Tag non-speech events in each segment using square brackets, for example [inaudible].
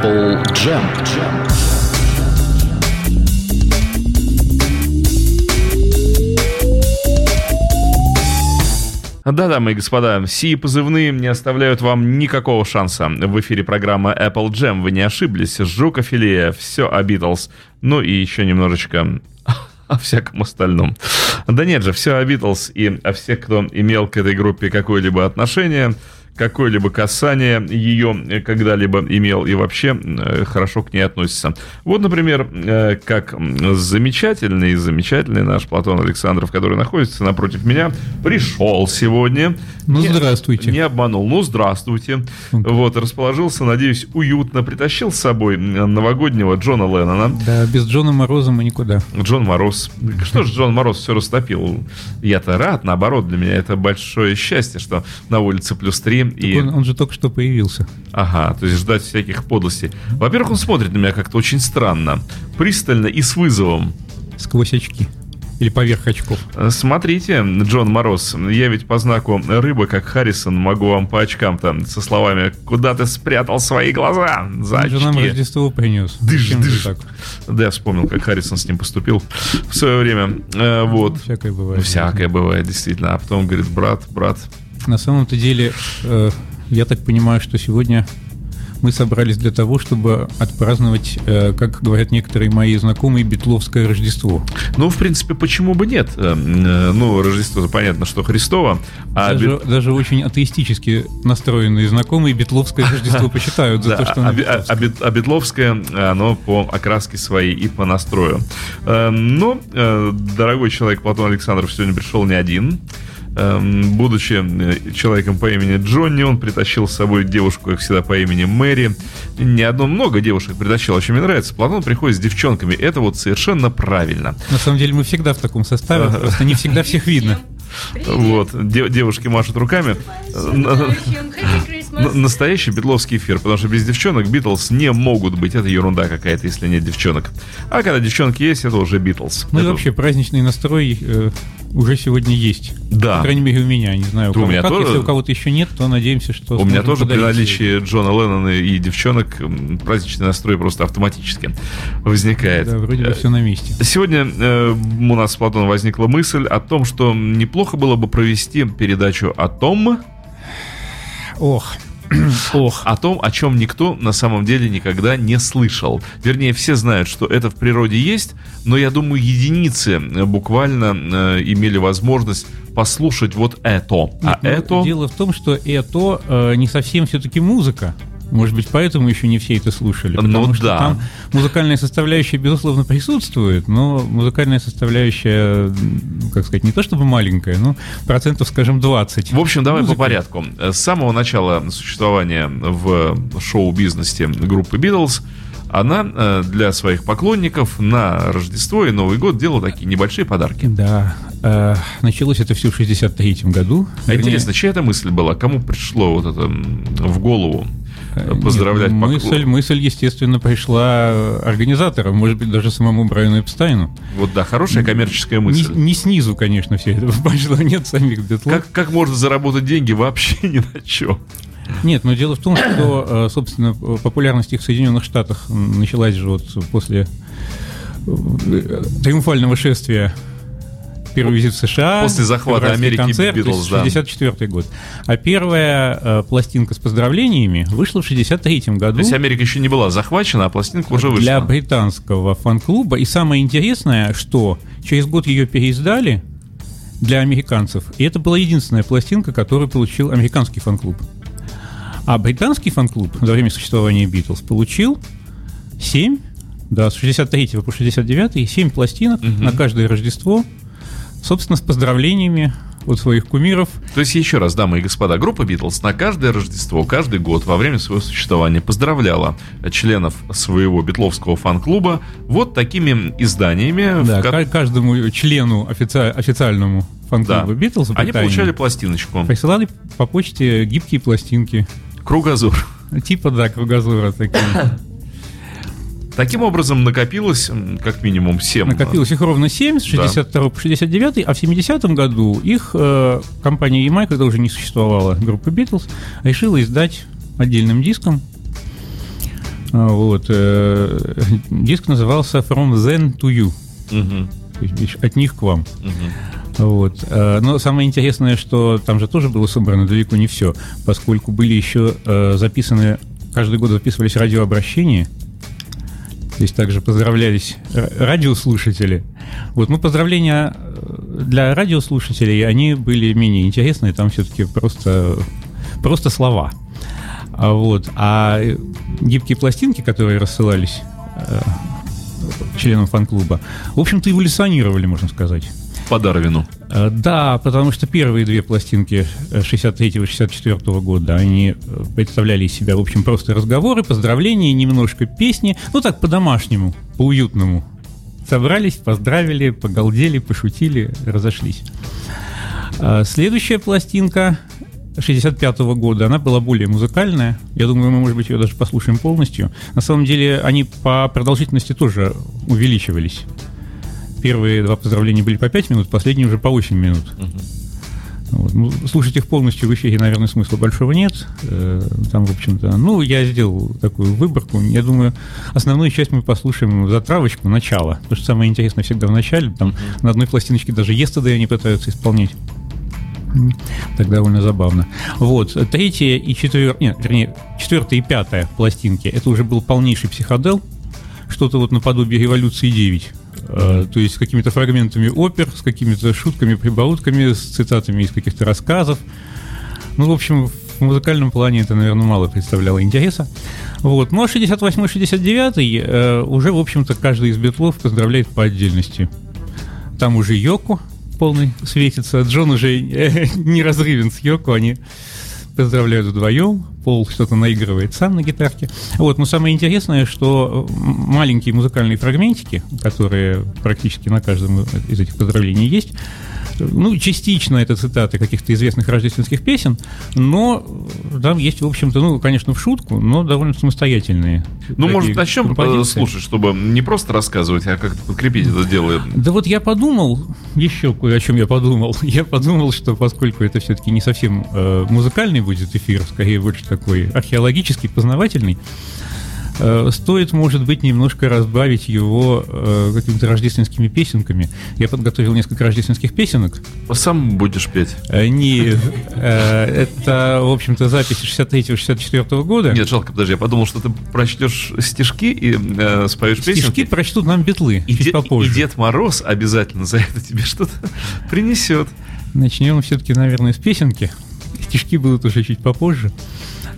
Apple Jam. Jam. Да, дамы и господа, сии позывные не оставляют вам никакого шанса. В эфире программа Apple Jam. Вы не ошиблись. Жуков или все о Beatles. Ну и еще немножечко [laughs] о всяком остальном. Да нет же, все о Beatles и о всех, кто имел к этой группе какое-либо отношение – какое-либо касание ее когда-либо имел и вообще э, хорошо к ней относится. Вот, например, э, как замечательный, замечательный наш Платон Александров, который находится напротив меня, пришел сегодня. Ну, здравствуйте. Не, не обманул. Ну, здравствуйте. Вот, расположился, надеюсь, уютно. Притащил с собой новогоднего Джона Леннона. Да, без Джона Мороза мы никуда. Джон Мороз. Что ж Джон Мороз все растопил? Я-то рад, наоборот, для меня это большое счастье, что на улице плюс и... Он, он же только что появился. Ага, то есть ждать всяких подлостей. Во-первых, он смотрит на меня как-то очень странно, пристально и с вызовом. Сквозь очки. Или поверх очков. Э, смотрите, Джон Мороз, я ведь по знаку рыба, как Харрисон, могу вам по очкам-то со словами «Куда ты спрятал свои глаза?» За Он очки. же нам Рождество принес. Дыш, Зачем дыш. так? Да, я вспомнил, как Харрисон с ним поступил в свое время. Э, вот. Всякое бывает. Всякое бывает, действительно. А потом говорит, брат, брат, На самом-то деле, э, я так понимаю, что сегодня мы собрались для того, чтобы отпраздновать, э, как говорят некоторые мои знакомые, Бетловское Рождество. Ну, в принципе, почему бы нет? Э, э, Ну, Рождество, понятно, что Христово. А даже, бит- даже очень атеистически настроенные знакомые Бетловское [laughs] Рождество почитают за то, что а, оно а- а бетловское. бит- а Бетловское, оно по окраске своей и по настрою. Э, Но, э, дорогой человек Платон Александров сегодня пришел не один. Эм, Будучи э, человеком по имени Джонни, он притащил с собой девушку, как всегда, по имени Мэри. Не одно, много девушек притащил. Очень мне нравится. Платон приходит с девчонками. Это вот совершенно правильно. На самом деле мы всегда в таком составе, просто не всегда всех видно. Вот, де- девушки машут руками. Настоящий битловский эфир, потому что без девчонок Битлз не могут быть. Это ерунда какая-то, если нет девчонок. А когда девчонки есть, это уже Битлз. Ну и Это- вообще праздничный настрой э, уже сегодня есть. Да. По крайней мере, у меня. Не знаю, у, у меня как. тоже. Если у кого-то еще нет, то надеемся, что У меня тоже при наличии Джона Леннона и девчонок праздничный настрой просто автоматически возникает. Да, вроде бы все на месте. Сегодня э, у нас с Платоном возникла мысль о том, что неплохо было бы провести передачу о том, Ох, [clears throat] ох. о том, о чем никто на самом деле никогда не слышал. Вернее, все знают, что это в природе есть, но я думаю, единицы э, буквально э, имели возможность послушать вот это. А Нет, ну, это... Дело в том, что это э, не совсем все-таки музыка. Может быть, поэтому еще не все это слушали. Ну Потому что да. там музыкальная составляющая, безусловно, присутствует, но музыкальная составляющая, как сказать, не то чтобы маленькая, но процентов, скажем, 20. В общем, давай Музыка. по порядку. С самого начала существования в шоу-бизнесе группы Beatles она э, для своих поклонников на Рождество и Новый год делала такие небольшие подарки. Да, э, началось это все в 63 году. А Вернее, интересно, чья это мысль была? Кому пришло вот это в голову э, Нет, поздравлять поклон- мысль, мысль, естественно, пришла организаторам, может быть, даже самому Брайану Эпстайну. Вот да, хорошая коммерческая Не, мысль. не снизу, конечно, все это [laughs] пошло, нет самих Битлов. Как, как можно заработать деньги вообще [laughs] ни на чем? Нет, но дело в том, что, э, собственно, популярность их в Соединенных Штатах началась же вот после э, триумфального шествия первый визит в США. После захвата Америки концерт, Битлз, да. 64 год. А первая э, пластинка с поздравлениями вышла в 63 году. То есть Америка еще не была захвачена, а пластинка уже вышла. Для британского фан-клуба. И самое интересное, что через год ее переиздали для американцев. И это была единственная пластинка, которую получил американский фан-клуб. А британский фан-клуб за время существования Битлз получил 7, да, с 63 по 69, 7 пластинок Мгм. на каждое Рождество, собственно, с поздравлениями от своих кумиров. То есть, еще раз, дамы и господа, группа Битлз на каждое Рождество, каждый год во время своего существования поздравляла членов своего битловского фан-клуба вот такими изданиями. Да, ко- ка- каждому члену офици- официальному фан-клуба Да. Битлз Они получали пластиночку. присылали по почте гибкие пластинки. Кругозор. Типа, да, кругозора такие. [coughs] Таким образом, накопилось как минимум 7. Накопилось их ровно 7, с 62 по 69, а в 70-м году их э, компания EMI, когда уже не существовала группа Битлз, решила издать отдельным диском. А, Вот. э, Диск назывался From Then to You. Видишь, от них к вам. Мгм. Вот. Э, Но самое интересное, что там же тоже было собрано далеко не все, поскольку были еще э, записаны, каждый год записывались радиообращения, то есть также поздравлялись радиослушатели. Вот, ну, поздравления э, для радиослушателей, они были менее интересные, там все-таки просто, просто слова. А вот, а гибкие пластинки, которые рассылались э, членам фан-клуба, в общем-то, эволюционировали, можно сказать. По Дарвину. Э, Да, потому что первые две пластинки 63-64 года, они э, представляли из себя, в общем, просто разговоры, поздравления, немножко песни, ну так, по-домашнему, по-уютному. Собрались, поздравили, погалдели, пошутили, разошлись. Следующая пластинка 65 года, она была более музыкальная. Я думаю, мы, может быть, ее даже послушаем полностью. На самом деле, они по продолжительности тоже увеличивались. Первые два поздравления были по 5 минут, последние уже по 8 минут. Вот. Ну, слушать их полностью в эфире, наверное, смысла большого нет. Э, Там, в общем-то, ну, я сделал такую выборку. Я думаю, основную часть мы послушаем за травочку, начало. Потому что самое интересное всегда в начале. Там на одной пластиночке даже Yesterday они пытаются исполнять. Так довольно забавно. Вот, третья и четвертая, нет, вернее, четвертая и пятая пластинки, это уже был полнейший психодел, что-то вот наподобие революции 9. Э, То есть с какими-то фрагментами опер, с какими-то шутками, прибаутками, с цитатами из каких-то рассказов. Ну, в общем, в музыкальном плане это, наверное, мало представляло интереса. Вот. Ну, а 68-69 э, уже, в общем-то, каждый из битлов поздравляет по отдельности. Там уже Йоко полный светится. Джон уже э, [laughs] не с Йоко, они поздравляют вдвоем. Пол что-то наигрывает сам на гитарке. Вот, но самое интересное, что маленькие музыкальные фрагментики, которые практически на каждом из этих поздравлений есть, ну, частично это цитаты каких-то известных рождественских песен, но там есть, в общем-то, ну, конечно, в шутку, но довольно самостоятельные. Ну, может, начнем э, слушать, чтобы не просто рассказывать, а как-то подкрепить это дело. Да вот я подумал, еще кое о чем я подумал. [laughs] Я подумал, что поскольку это все-таки не совсем э, музыкальный будет эфир, скорее больше такой археологический, познавательный, стоит, может быть, немножко разбавить его э, какими-то рождественскими песенками. Я подготовил несколько рождественских песенок. Сам будешь петь. Э, это, в общем-то, запись 63-64 года. Нет, жалко, подожди, я подумал, что ты прочтешь стишки и э, споешь Стишки песенки. прочтут нам битлы. И, чуть Де- попозже. и Дед Мороз обязательно за это тебе что-то [laughs] принесет. Начнем все-таки, наверное, с песенки. Стишки будут уже чуть попозже.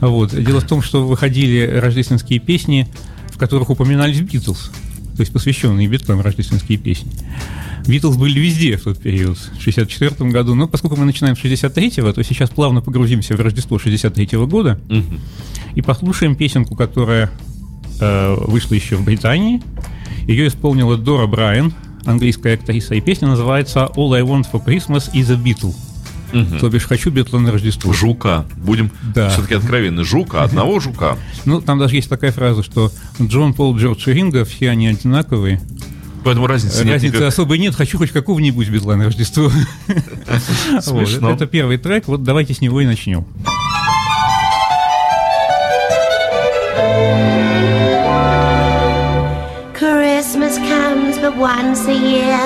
Вот. Дело в том, что выходили рождественские песни, в которых упоминались Битлз, то есть посвященные Битлам рождественские песни. Битлз были везде в тот период, в 64 году, но поскольку мы начинаем с 63-го, то сейчас плавно погрузимся в Рождество 63 года и послушаем песенку, которая э, вышла еще в Британии. Ее исполнила Дора Брайан, английская актриса, и песня называется «All I want for Christmas is a Beatle». Мгм. То бишь «Хочу Битла на Рождество». Жука. Будем Да. все-таки откровенны. Жука, одного жука. [laughs] Ну, там даже есть такая фраза, что Джон, Пол, Джордж и Ринго, все они одинаковые. Поэтому разницы нет Разницы никакой. особой нет, хочу хоть какого-нибудь Битла на Рождество. [laughs] Вот, Смешно. Это первый трек, вот давайте с него и начнем. Christmas comes but once a year,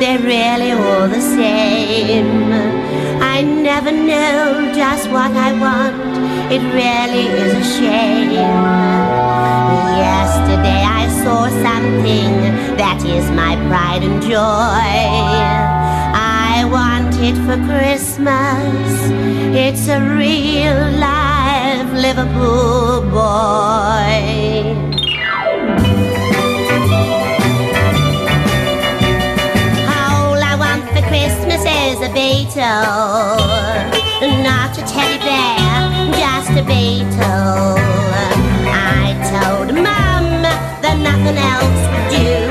they're really all the same. I never know just what I want, it really is a shame. Yesterday I saw something that is my pride and joy. I want it for Christmas, it's a real live Liverpool boy. A Beetle. Not a teddy bear, just a Beetle. I told Mum that nothing else would do.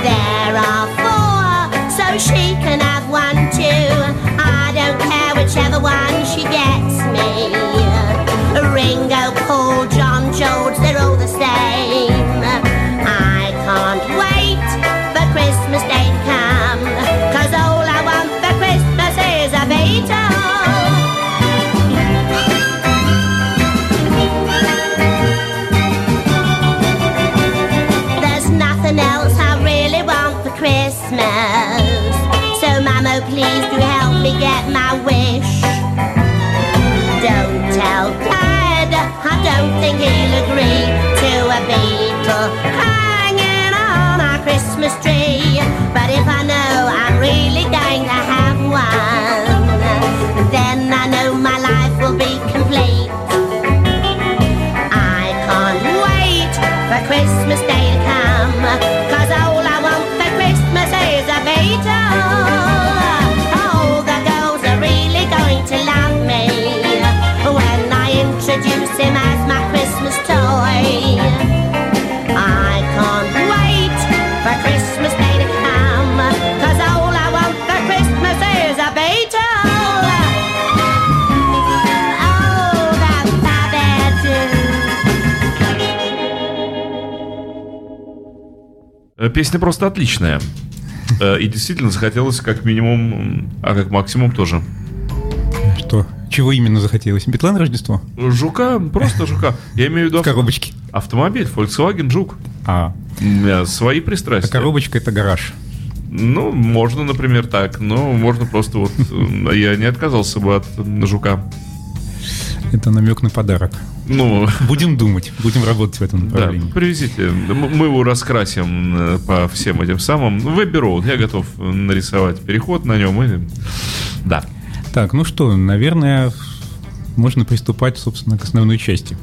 There are four, so she can have one too. I don't care whichever one she gets me. Ringo, Paul, John, George, they're all the same. get my wish. Don't tell Dad, I don't think he'll agree to a beetle. Песня просто отличная. Э, И действительно захотелось как минимум, а как максимум тоже. Что? Чего именно захотелось? Бетлан Рождество? Жука, просто жука. Я имею в виду В коробочке. автомобиль, Volkswagen Жук. А, меня свои а пристрастия. коробочка это гараж. Ну, можно, например, так. Но можно просто вот... э, Я не отказался бы от жука. Это намек на подарок. Ну, Будем думать, будем работать в этом да, направлении. привезите. М- Мы его раскрасим э, по всем этим самым. Вебби Роуд. Я готов нарисовать переход на нем. И... Да. Так, ну что, наверное, можно приступать, собственно, к основной части.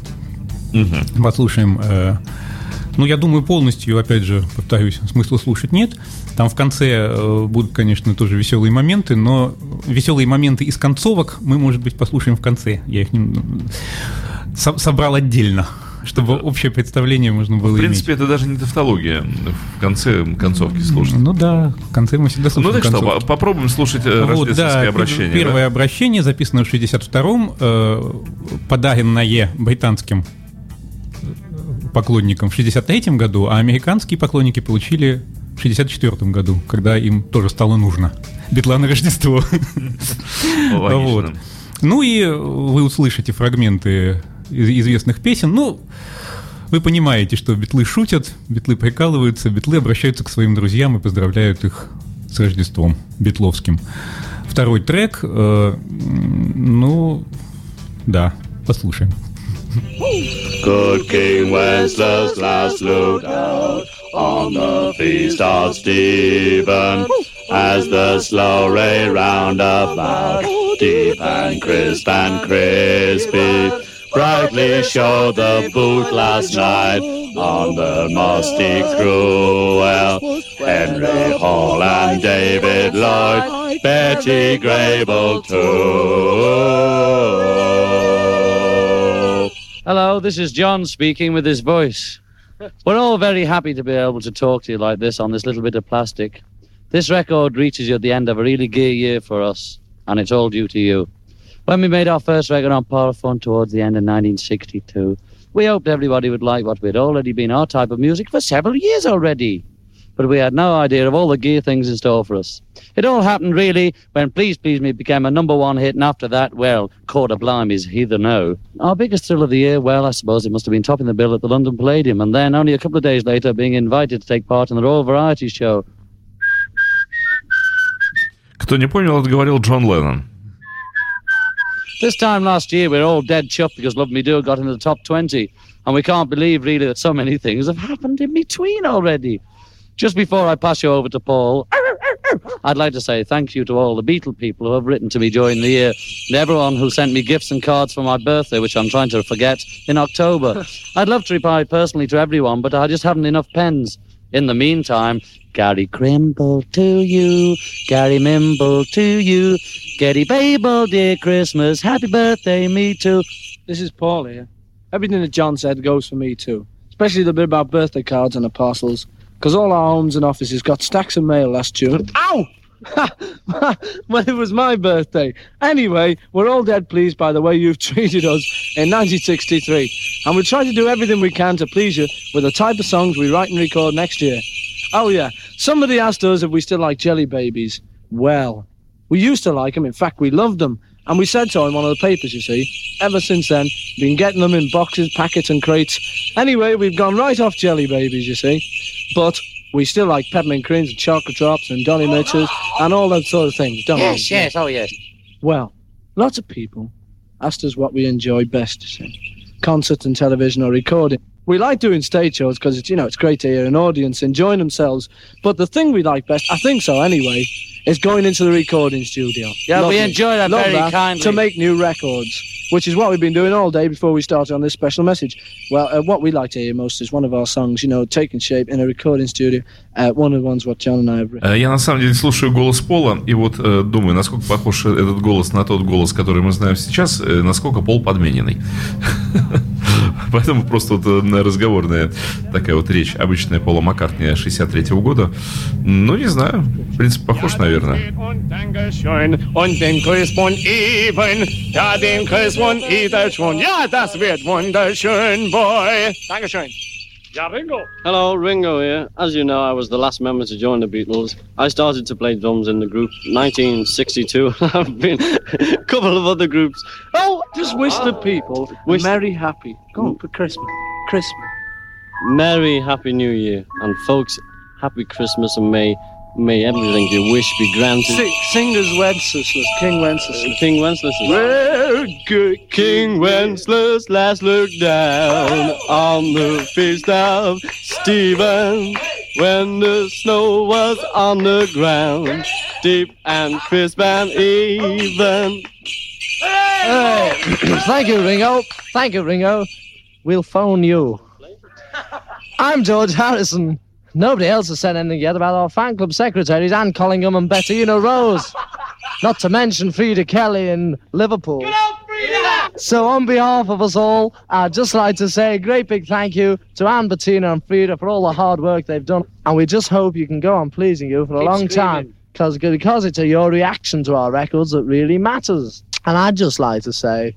Мгм. Послушаем. э, ну, я думаю, полностью, опять же, повторюсь, смысла слушать нет. Там в конце э, будут, конечно, тоже веселые моменты, но веселые моменты из концовок мы, может быть, послушаем в конце. Я их нем- со- собрал отдельно, чтобы общее представление можно было В принципе, иметь. это даже не тавтология в конце концовки слушать. Ну да, в конце мы всегда Ну слушаем так что, концовки. по- попробуем слушать э, Вот, рождественское да, обращение. Первое да? обращение записано в 62-м, э, подаренное британским поклонникам в 63-м году, а американские поклонники получили в 64-м году, когда им тоже стало нужно. Бетлан и Рождество. Вот. Ну и вы услышите фрагменты известных песен. Ну, вы понимаете, что битлы шутят, битлы прикалываются, битлы обращаются к своим друзьям и поздравляют их с Рождеством битловским. Второй трек, э, ну, да, послушаем. Good King Wenceslas last looked out on the feast of Stephen as the slow ray round about, deep and crisp and crispy, brightly showed the boot last night on the musty cruel. Henry Hall and David Lloyd, Betty Grable too. Hello, this is John speaking with his voice. We're all very happy to be able to talk to you like this on this little bit of plastic. This record reaches you at the end of a really gay year for us, and it's all due to you. When we made our first record on Parlophone towards the end of 1962, we hoped everybody would like what we'd already been our type of music for several years already. But we had no idea of all the gear things in store for us. It all happened really when Please Please Me became a number one hit, and after that, well, Quarter Blimey's Heather No. Our biggest thrill of the year, well, I suppose it must have been topping the bill at the London Palladium, and then only a couple of days later being invited to take part in the Royal Variety Show. Кто не понял, это говорил Джон Леннон. This time last year, we were all dead chuffed because Love Me Do got into the top 20, and we can't believe really that so many things have happened in between already. Just before I pass you over to Paul, I'd like to say thank you to all the Beatle people who have written to me during the year, and everyone who sent me gifts and cards for my birthday, which I'm trying to forget, in October. [laughs] I'd love to reply personally to everyone, but I just haven't enough pens. In the meantime, Gary Crimble to you, Gary Mimble to you, Getty Babel, dear Christmas, happy birthday, me too. This is Paul here. Everything that John said goes for me too, especially the bit about birthday cards and the parcels, because all our homes and offices got stacks of mail last June. Ow! [laughs] well, it was my birthday. Anyway, we're all dead pleased by the way you've [laughs] treated us in 1963, and we'll try to do everything we can to please you with the type of songs we write and record next year. Oh, yeah. Somebody asked us if we still like jelly babies. Well, we used to like them. In fact, we loved them. And we said so in one of the papers, you see. Ever since then, been getting them in boxes, packets, and crates. Anyway, we've gone right off jelly babies, you see. But we still like peppermint creams and chocolate drops and Dolly oh, Mitchells oh. And all that sort of things, don't Yes, we? yes, oh yes. Well, lots of people asked us what we enjoy best. Concert and television or recording we like doing stage shows because it's you know it's great to hear an audience enjoying themselves. But the thing we like best, I think so anyway, is going into the recording studio. Yeah, we enjoy that Love very that, kindly. to make new records. Which is what we've been doing all day before we started on this special message. Well, uh, what we like to hear most is one of our songs, you know, taking shape in a recording studio. Uh, one of the ones what John and I have written. Э, Я на самом деле слушаю голос Пола, и вот э, думаю, насколько похож этот голос на тот голос, который мы знаем сейчас, э, насколько Пол подмененный. [laughs] Поэтому просто вот э, разговорная такая вот речь, обычная Пола Маккартни 63-го года. Ну, не знаю, в принципе, похож, наверное. Ja, Ringo. Hello, Ringo here. As you know, I was the last member to join the Beatles. I started to play drums in the group 1962. I've been a couple of other groups. Oh, just wish the people Wish- merry, happy. Go on for Christmas. Christmas. Merry Happy New Year. And folks, Happy Christmas and may may everything you wish be granted. Sing, singers Wenceslas, King Wenceslas. Uh, King Wenceslas. Well, good King Wenceslas last looked down on the feast of Stephen when the snow was on the ground, deep and crisp and even. Hey, [clears throat] thank you, Ringo. Thank you, Ringo. We'll phone you. I'm George Harrison. Nobody else has said anything yet about our fan club secretaries, Anne Collingham and Betty Bettina Rose. Not to mention Frida Kelly in Liverpool. So, on behalf of us all, I'd just like to say a great big thank you to Anne, Bettina, and Frida for all the hard work they've done. And we just hope you can go on pleasing you for a Keep long time. Cause, because it's your reaction to our records that really matters. And I'd just like to say,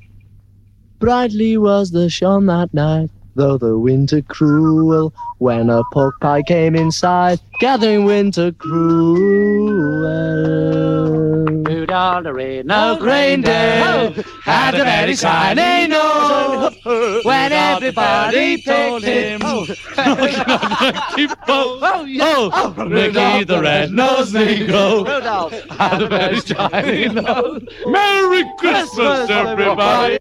Brightly was the shone that night, though the winter cruel, when a pork pie came inside, gathering winter cruel. Rudolph the red-nosed reindeer had a very shiny nose. when everybody told him, oh, [laughs] oh, oh, oh, Ricky the red-nosed Negro had a very shiny [laughs] nose. Merry Christmas, everybody!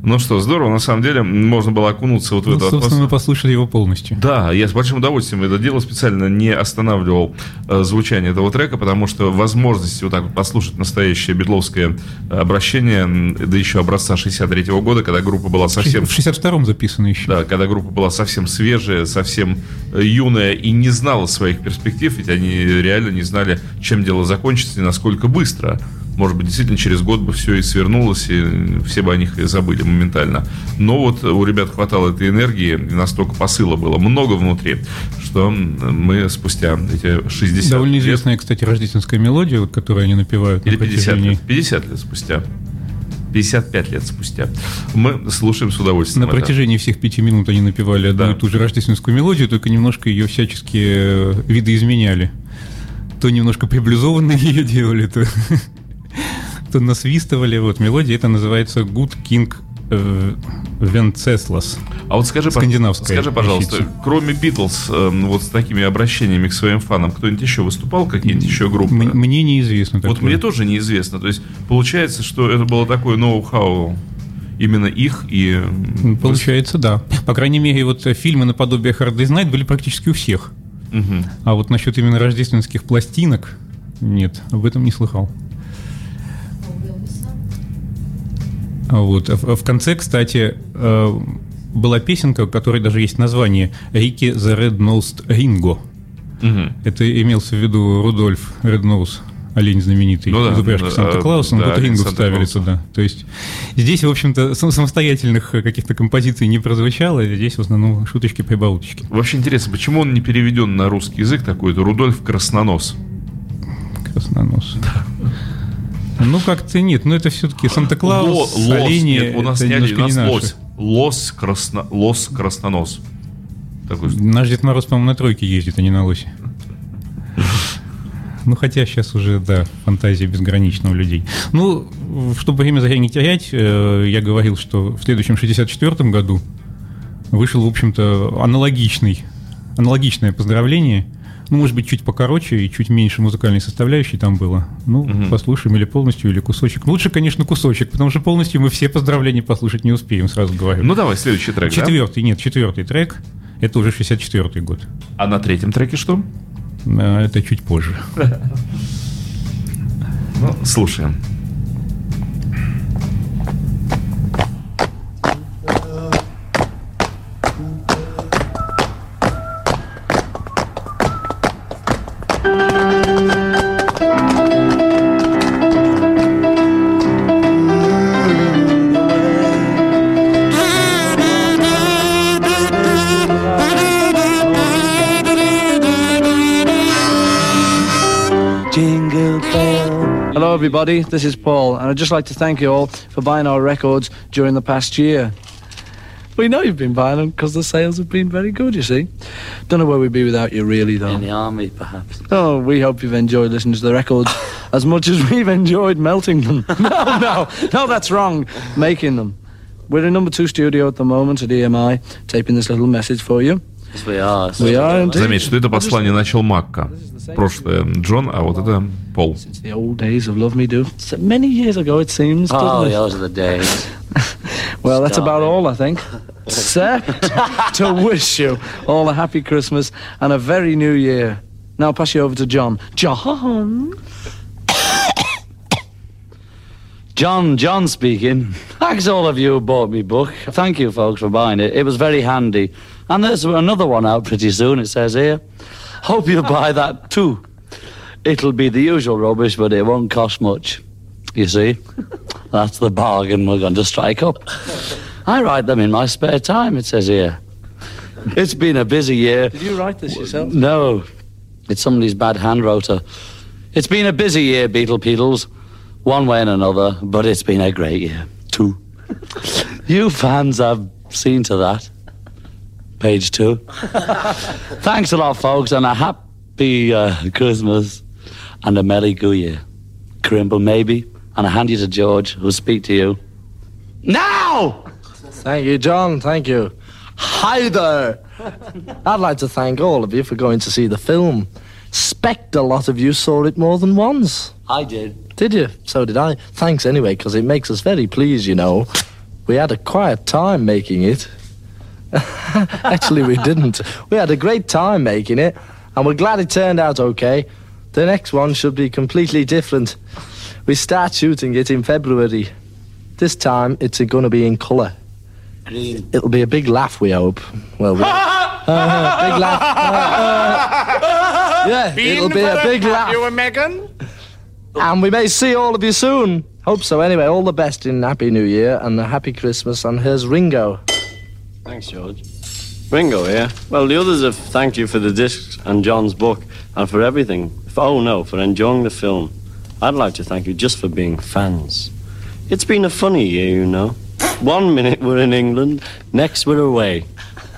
Ну что, здорово, на самом деле, можно было окунуться вот в Ну, эту собственно, атмосферу. мы послушали его полностью. Да, я с большим удовольствием это делал, специально не останавливал э, звучание этого трека, потому что возможности вот так вот послушать настоящее битловское обращение, м, да еще образца 63 года, когда группа была совсем... В 62-м записано еще. Да, когда группа была совсем свежая, совсем э, юная и не знала своих перспектив, ведь они реально не знали, чем дело закончится и насколько быстро. Может быть, действительно, через год бы все и свернулось, и все бы о них забыли моментально. Но вот у ребят хватало этой энергии, и настолько посыла было много внутри, что мы спустя эти 60 Довольно лет, известная, кстати, рождественская мелодия, вот, которую они напевают. на или 50 протяжении- лет, 50 лет спустя, 55 лет спустя, мы слушаем с удовольствием На это. протяжении всех пяти минут они напевали одну Да. и ту же рождественскую мелодию, только немножко ее всячески э, видоизменяли. То немножко приблизованно [laughs] ее делали, то, [laughs] то насвистывали. Вот мелодия это называется Good King э, Венцеслас. А вот скажи, скажи, пожалуйста, вещица. кроме Битлз, эм, вот с такими обращениями к своим фанам, кто-нибудь еще выступал, какие-нибудь еще группы? М- Мне неизвестно вот такое. мне тоже неизвестно. То есть получается, что это было такое ноу-хау именно их и... Получается, да. По крайней мере, вот э, фильмы наподобие Hard Day's Night были практически у всех. Мгм. А вот насчет именно рождественских пластинок, нет, об этом не слыхал. Вот. В, конце, кстати, э, была песенка, у которой даже есть название «Рики the Red Nosed Ringo». Мгм. Это имелся в виду Рудольф Редноус, олень знаменитый, Ну да, из упряжки да, Санта-Клауса, но да, тут Ринго вставили туда. То есть здесь, в общем-то, сам- самостоятельных каких-то композиций не прозвучало, здесь в основном шуточки-прибауточки. Вообще интересно, почему он не переведен на русский язык такой-то Рудольф Краснонос? Краснонос. Ну, как-то нет. Ну, это все-таки Санта-Клаус, Ло- олени. нет, у нас немножко у нас лось. Лос, красно, лос Краснонос. Такой, Наш Дед Мороз, по-моему, на тройке ездит, а не на лосе. Ну, хотя сейчас уже, да, фантазия безгранична у людей. Ну, чтобы время зря не терять, э, я говорил, что в следующем 64 году вышел, в общем-то, аналогичный, аналогичное поздравление Ну, может быть, чуть покороче и чуть меньше музыкальной составляющей там было. Ну, послушаем или полностью, или кусочек. Ну, лучше, конечно, кусочек, потому что полностью мы все поздравления послушать не успеем, сразу говорю. Ну давай, следующий трек, да? Четвертый, нет, четвертый трек. Это уже 64-й год. А на третьем треке что? А, Это чуть позже. [laughs] Ну, слушаем. everybody. This is Paul, and I'd just like to thank you all for buying our records during the past year. We know you've been buying them because the sales have been very good, you see. Don't know where we'd be without you, really, though. In the army, perhaps. Oh, we hope you've enjoyed listening to the records [laughs] as much as we've enjoyed melting them. [laughs] no, no, no, that's wrong. Making them. We're in number two studio at the moment at EMI, taping this little message for you. Yes, we are. We are indeed. Заметь, что это послание начал Макка. Прошлое Джон, а вот это Пол. It's the old days of Love Me Do. So many years ago, it seems. Oh, doesn't it? those are the days. Well, that's about Starving. all, I think. Except [laughs] to wish you all a happy Christmas and a very new year. Now I'll pass you over to John. John? John, John speaking. Thanks all of you who bought me book. Thank you, folks, for buying it. It was very handy. And there's another one out pretty soon, it says here. Hope you [laughs] buy that too. It'll be the usual rubbish, but it won't cost much. You see? [laughs] That's the bargain we're going to strike up. I write them in my spare time, it says here. It's been a busy year. Did you write this yourself? No, it's somebody's bad hand rotor. It's been a busy year, Beetle Beetles, one way and another, but it's been a great year, too. [laughs] you fans have seen to that. Page two. [laughs] Thanks a lot, folks, and a happy uh, Christmas and a Merry Go Year. Crimble, maybe, and I hand you to George, who'll speak to you. Now! Thank you, John. Thank you. Hi there. [laughs] I'd like to thank all of you for going to see the film. Spect a lot of you saw it more than once. I did. Did you? So did I. Thanks anyway, because it makes us very pleased, you know. We had a quiet time making it. [laughs] Actually, we didn't. We had a great time making it, and we're glad it turned out okay. The next one should be completely different. We start shooting it in February. This time, it's going to be in colour. Green. It'll be a big laugh, we hope. Well, we [laughs] Uh, big laugh. Uh, uh, yeah, it'll be a big laugh. You and Megan? And we may see all of you soon. Hope so. Anyway, all the best in Happy New Year and a Happy Christmas. And here's Ringo. Thanks, George. Ringo here. Well, the others have thanked you for the discs and John's book and for everything. For, oh no, for enjoying the film. I'd like to thank you just for being fans. It's been a funny year, you know. One minute we're in England, next we're away.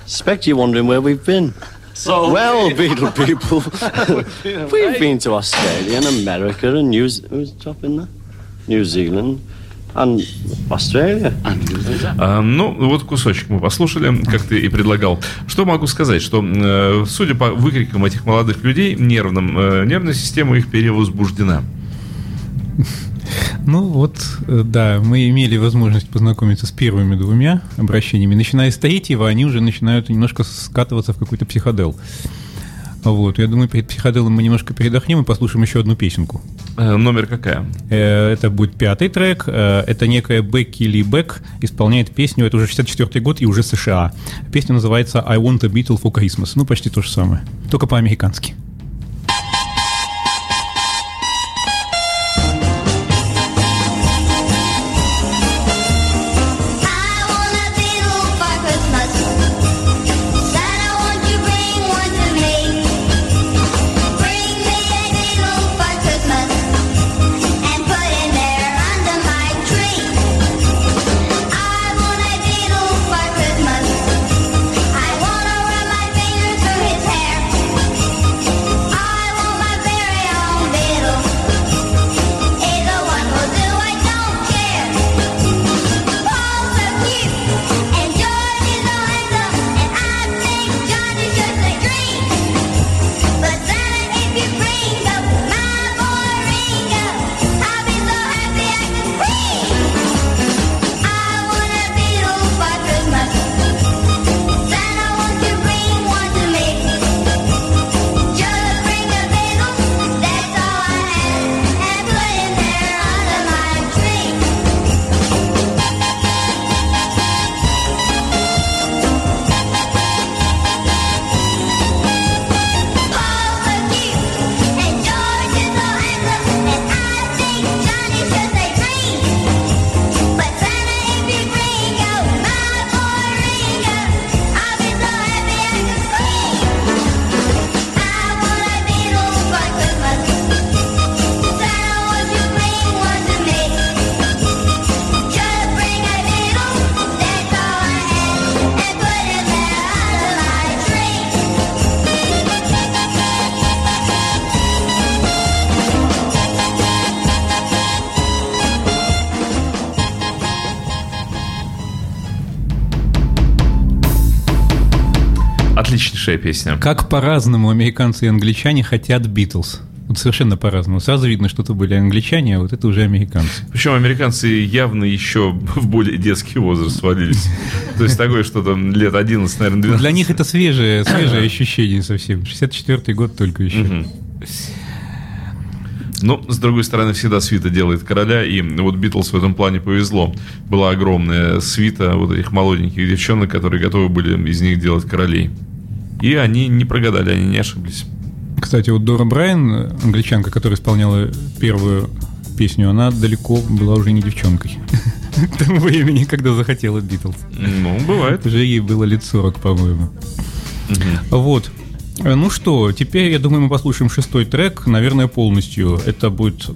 Expect you're wondering where we've been. So Well, [laughs] Beetle people, [laughs] we've been to Australia and America and New who's top in there? New Zealand and Australia. А, ну, вот кусочек мы послушали, как ты и предлагал. Что могу сказать, что, э, судя по выкрикам этих молодых людей, нервным, э, нервная система их перевозбуждена. Ну вот, э, да, мы имели возможность познакомиться с первыми двумя обращениями. Начиная с третьего, они уже начинают немножко скатываться в какой-то психодел. Вот, я думаю, перед психоделом мы немножко передохнем и послушаем еще одну песенку. Э, номер какая? Э, Это будет пятый трек. Э, Это некая Бекки Ли Бек исполняет песню, это уже 64 год и уже США. Песня называется «I want a Beatle for Christmas». Ну, почти то же самое, только по-американски. Отличнейшая песня. Как по-разному американцы и англичане хотят Битлз. Вот совершенно по-разному. Сразу видно, что это были англичане, а вот это уже американцы. Причем американцы явно еще в более детский возраст свалились. То есть такое что-то лет 11, наверное, 12. Для них это свежее, свежее ощущение совсем. 64-й год только еще. Но, с другой стороны, всегда свита делает короля, и вот Битлз в этом плане повезло. Была огромная свита вот этих молоденьких девчонок, которые готовы были из них делать королей. И они не прогадали, они не ошиблись. Кстати, вот Дора Брайан, англичанка, которая исполняла первую песню, она далеко была уже не девчонкой. К [laughs] тому времени, когда захотела Битлз. Ну, бывает. Уже ей было лет 40, по-моему. Вот. Ну что, теперь, я думаю, мы послушаем шестой трек, наверное, полностью. Это будет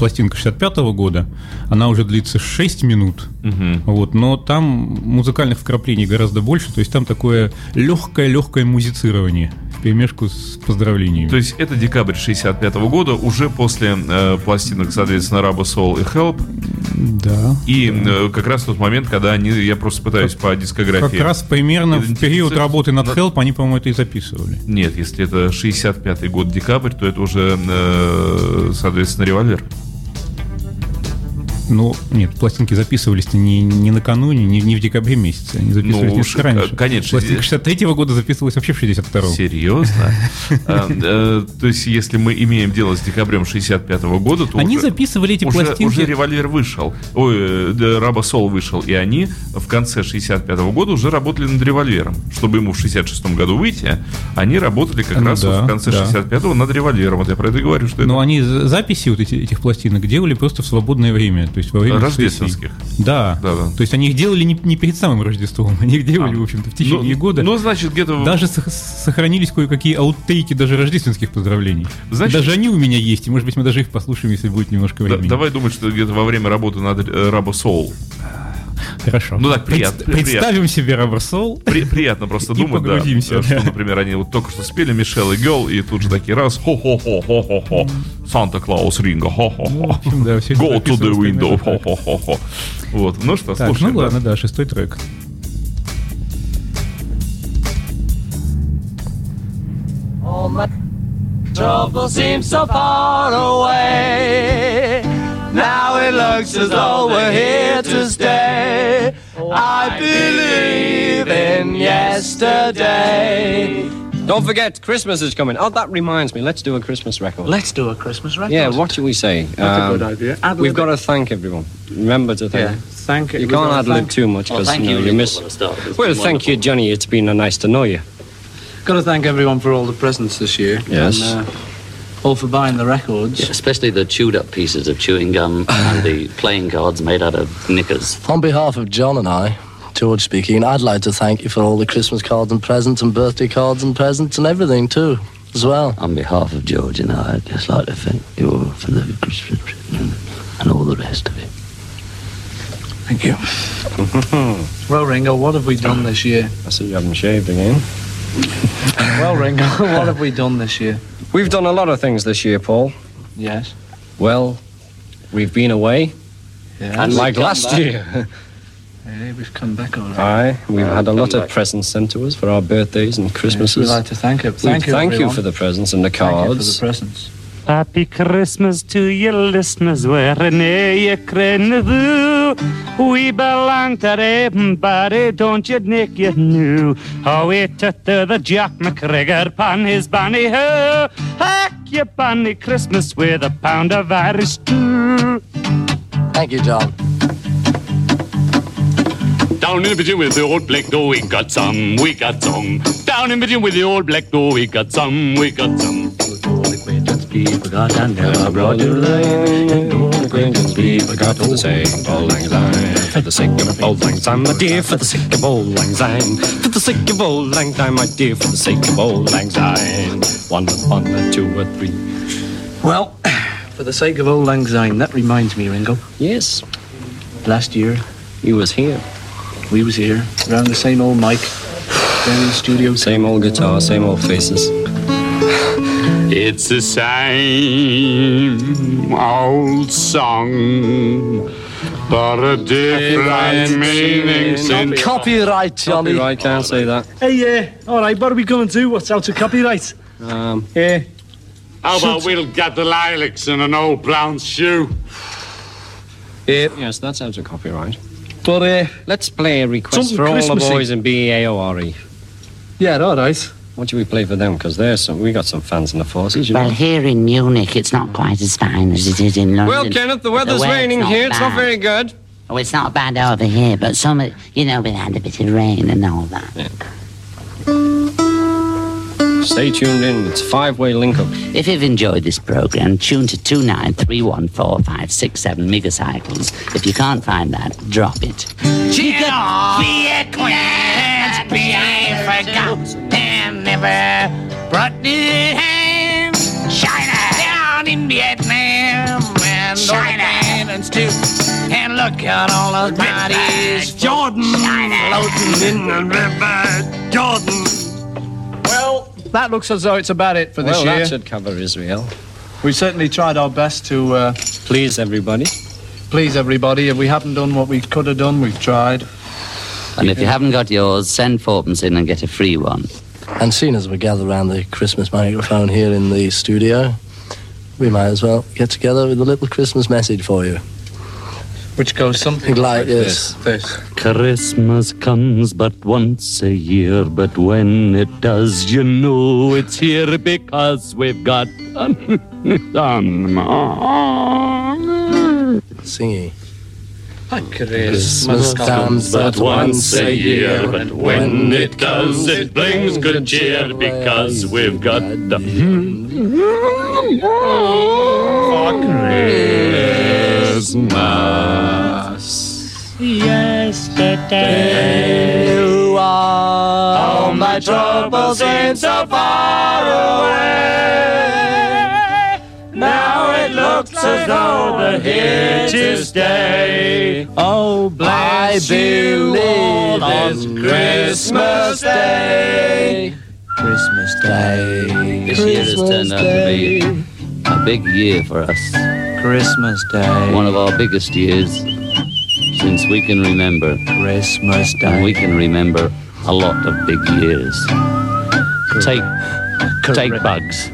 пластинка 65 года. Она уже длится 6 минут. Мгм. Вот, но там музыкальных вкраплений гораздо больше, то есть там такое легкое-легкое музицирование в перемешку с поздравлениями. То есть это декабрь 65 года, уже после э, пластинок, соответственно, Раба Soul и Help. Да. И э, как раз тот момент, когда они, я просто пытаюсь по дискографии. Как раз примерно в период работы над над- Help они, по-моему, это и записывали. Нет, если это 65 год, декабрь, то это уже, э, соответственно, револьвер. Ну, нет, пластинки записывались не, не накануне, не, не в декабре месяце, они записывались Ну, несколько раньше. конечно. Пластинка 63 года записывалась вообще в 62-м. Серьезно? [laughs] А, э, То есть, если мы имеем дело с декабрем 65 года, то Они записывали эти пластинки- уже револьвер вышел, ой, э, Раба Сол вышел, и они в конце 65 года уже работали над револьвером. Чтобы ему в 66 году выйти, они работали как Ну раз в конце да. 65-го над револьвером. Вот я про это говорю, что Но они за- записи вот эти, этих пластинок делали просто в свободное время, то есть во время Рождественских. сессий. Да. Да, да. То есть они их делали не, не перед самым Рождеством, они их делали, в общем-то, в течение Ну, года. Ну, значит, где-то... Даже сох- сохранились кое-какие ауттейки даже рождественских поздравлений. Значит- даже они у меня есть, и может быть мы даже их послушаем, если будет немножко Да, времени. давай думать, что где-то во время работы над э, Раба Соул. Хорошо. Ну так, приятно. Пред- Представим себе Rubber Soul. При- приятно просто [laughs] думать, да, э, что, да. например, они вот только что спели Мишел и Гелл, и тут же такие раз, хо-хо-хо-хо-хо-хо, Санта-Клаус Ринго, хо-хо-хо, общем, да, go to the window, хо-хо-хо-хо. Вот, ну что, Так, слушай. ну ладно, да, шестой трек. All my trouble seems so far away. Now it looks as though we're here to stay. I believe in yesterday. Don't forget, Christmas is coming. Oh, that reminds me. Let's do a Christmas record. Let's do a Christmas record. Yeah, what should we say? Um, That's a good idea. Ad We've lib got to thank everyone. Remember to thank. Yeah, thank You we've can't gotta ad lib too much because thank you, know, you, you miss. for the start. It's Well, been thank you, Johnny. It's been nice to know you. Got to thank everyone for all the presents this year. Yes. And, uh, all for buying the records. Especially the chewed up pieces of chewing gum [laughs] and the playing cards made out of knickers. On behalf of John and I, George speaking, I'd like to thank you for all the Christmas cards and presents and birthday cards and presents and everything too, as well. On behalf of George and I, I'd just like to thank you for the Christmas present and all the rest of it. Thank you. [laughs] well, Ringo, what have we done this year? I see you haven't shaved again. Well, Ringo, [laughs] what have we done this year? We've done a lot of things this year, Paul. Yes. Well, we've been away. Yeah. And like last year. [laughs] Yeah, we've come back all right. Aye, we've had a lot come of presents sent to us for our birthdays and Christmases. we'd like to thank you. Thank you, Thank you for the presents and the Thank you for cards. the presents. Happy Christmas to your listeners, wherever you do. We belong to everybody, hmm, don't you, Nick, you knew. How we took to the Jack McGregor pon his bonny ho. Hack your bonny Christmas with a pound of Irish stew. Thank you, John. Down in the pigeon with the old black door, we got some, we got some. Down in the pigeon with the old black door, we got some, we got some. People got and never brought you line. No acquaintance people got For the sake of old lang syne, for the sake of old lang syne, my dear, for the sake of old lang syne, for the sake of old lang syne, my dear, for the sake of old lang syne. One, one, two, or three. Well, [clears throat] for the sake of old lang syne, that reminds me, Ringo. Yes. Last year, he was here. We was here, around the same old mic, down in the studio. Same old guitar, same old faces. [laughs] It's the same old song. But a different meaning in Copyright, Johnny. Copyright, can't say that. Hey, uh, all right, what are we going to do? What's out of copyright? Um, Uh, How about we'll get the lilacs in an old brown shoe? yes, that's out of copyright. but, uh, Let's play a request Something for all the boys in BAORE. yeah, all right. What do we play for them? Because there's some, we got some fans in the forces, you know. Well, here in Munich, it's not quite as fine as it is in London. Well, Kenneth, the weather's weather's raining not here. It's not very good. Oh, it's not bad over here, but some, you know, we had a bit of rain and all that. Stay tuned in. It's five-way link-up. If you've enjoyed this program, tune to two nine three one four five six seven megacycles. If you can't find that, drop it. Chicken, Vietnam's forgot and never brought the hand. China down in Vietnam and China islands too. And look at all those bodies. Jordan floating in the river. Jordan. Well, that looks as though it's about it for this well, year. that should cover Israel. We certainly tried our best to uh, Please, everybody. please everybody. If we haven't done what we could have done, we've tried. And if you haven't got yours, send fourpence in and get a free one. And seeing as we gather around the Christmas microphone here in the studio, we might as well get together with a little Christmas message for you. Which goes something like this. This. Christmas comes but once a year, but when it does, you know it's here because we've got [laughs] Singing. Christmas comes but once a year, but when it does, it brings good cheer because we've got the. For hmm. Christmas. Yesterday, you are all my troubles seem so far away. Looks as though they're here to stay. Oh, bless you all on Christmas Day. Christmas Day. This year has turned out to be a big year for us. Christmas Day. One of our biggest years since we can remember. Christmas And we can remember a lot of big years. Take, take bugs.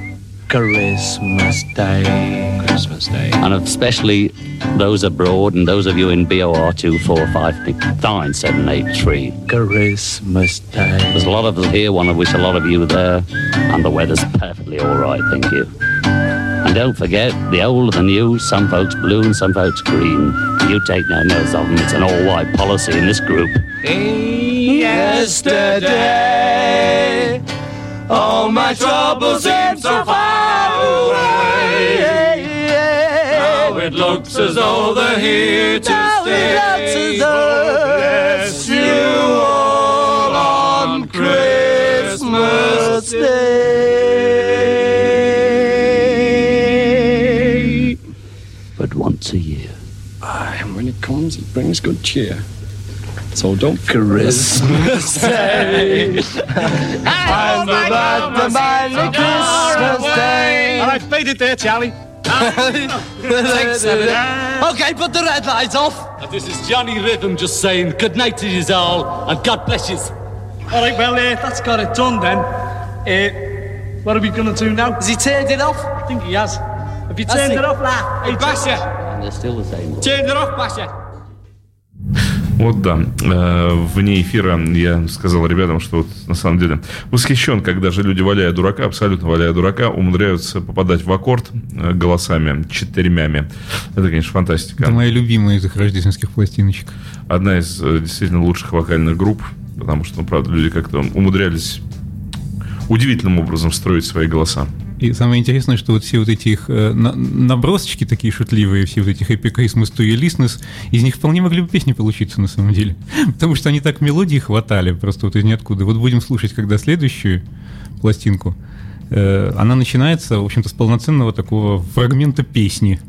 Christmas Day. Christmas Day. And especially those abroad and those of you in BOR 2459783. Christmas Day. There's a lot of us here, one of which a lot of you are there, and the weather's perfectly all right, thank you. And don't forget, the old and the new, some folks blue and some folks green. You take no notice of them, it's an all-white policy in this group. Yesterday, all my troubles seem so far away. Now it looks as though they're here to stay. Bless you all on Christmas Day. But once a year. Aye, and when it comes, it brings good cheer. So don't Christmas [laughs] Day. I'm about to buy the Day. All right, fade it there, Charlie. [laughs] Okay, put the red lights off. This is Johnny Rhythm just saying good night to you all, and God bless you. All right, well, uh, that's got it done then. Uh, what are we going to do now? Has he turned it off? I think he has. Have you turned he? it off, lad? Hey, Basher! And they're still the same. Turned it off, Basher! Вот да, Э, вне эфира я сказал ребятам, что вот на самом деле восхищен, когда же люди, валяя дурака, абсолютно валяя дурака, умудряются попадать в аккорд э, голосами, четырьмями. Это, конечно, фантастика. Это моя любимая из их рождественских пластиночек. Одна из э, действительно лучших вокальных групп, потому что, ну, правда, люди как-то умудрялись удивительным образом строить свои голоса. И самое интересное, что вот все вот эти их э, на- набросочки такие шутливые, все вот эти Happy Christmas to listeners, из них вполне могли бы песни получиться на самом деле. [laughs] Потому что они так мелодии хватали просто вот из ниоткуда. Вот будем слушать, когда следующую пластинку. Э, она начинается, в общем-то, с полноценного такого фрагмента песни.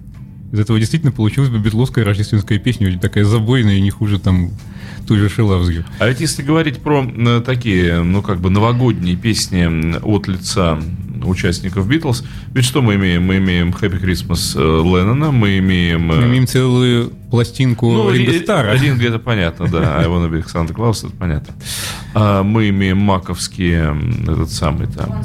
Из этого действительно получилась бы битловская рождественская песня, очень такая забойная и не хуже там той же Шелавзги. А ведь если говорить про э, такие, ну, как бы новогодние песни от лица участников Битлз. Ведь что мы имеем? Мы имеем Happy Christmas э, Леннона, мы имеем... э, Мы имеем целую пластинку ну, Ринго Ри- Стара. Ринго это понятно, да. I wanna be Санта Клаус, это понятно. А, мы имеем маковские, этот самый там...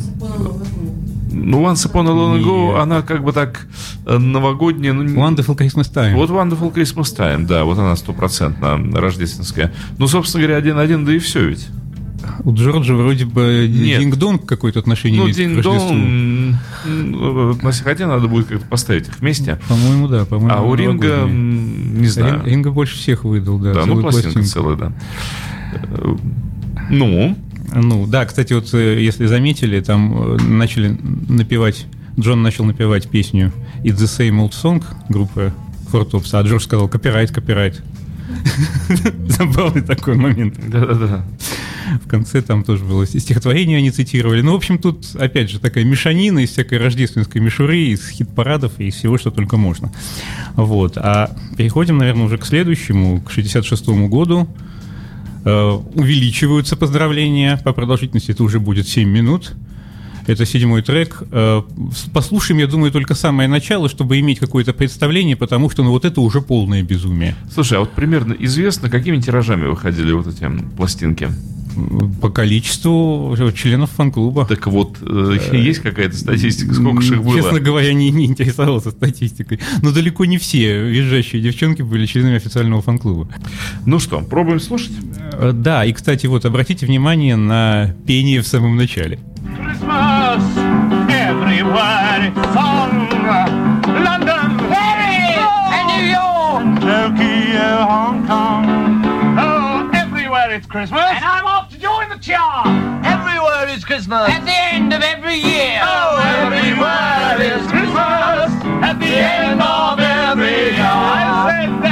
Ну, Once Upon a Long Ago, она как бы так э, новогодняя. Ну, Wonderful Christmas Time. Вот Wonderful Christmas Time, да, вот она стопроцентно рождественская. Ну, собственно говоря, один-один, да и все ведь. У Джорджа вроде бы. Динг-Донг какое-то отношение Ну, имеет к Дин Рождеству. На хотя надо будет как-то поставить их вместе. По-моему, да. По-моему, А у Ринга, не знаю. Рин- Ринга больше всех выдал, да. Да, ну пластинка пластинку. целая, да. Э, Ну, Ну, да, кстати, вот э, если заметили, там э, начали напевать, Джон начал напевать песню «It's the same old song» группы Four Tops, а Джордж сказал «копирайт, копирайт». [laughs] Забавный такой момент. Да-да-да. В конце там тоже было стихотворение они цитировали. Ну, в общем, тут, опять же, такая мешанина из всякой рождественской мишуры, из хит-парадов и из всего, что только можно. Вот. А переходим, наверное, уже к следующему, к 66-му году. Э, увеличиваются поздравления по продолжительности, это уже будет 7 минут. Это седьмой трек. Э, Послушаем, я думаю, только самое начало, чтобы иметь какое-то представление, потому что ну, вот это уже полное безумие. слушай, а вот примерно известно, какими тиражами выходили вот эти пластинки? По количеству членов фан-клуба. Так вот, э, есть какая-то статистика, сколько же их было? Честно говоря, не, не интересовался статистикой. Но далеко не все визжащие девчонки были членами официального фан-клуба. Ну что, пробуем слушать? Э, Да, и, кстати, вот обратите внимание на пение в самом начале. Christmas everywhere it's sung. London, Paris, and New York, Tokyo, Hong Kong. Oh, everywhere it's Christmas. And I'm off to join the chart. Everywhere is Christmas. At the end of every year. Oh, everywhere is Christmas. At the end of every year. I said that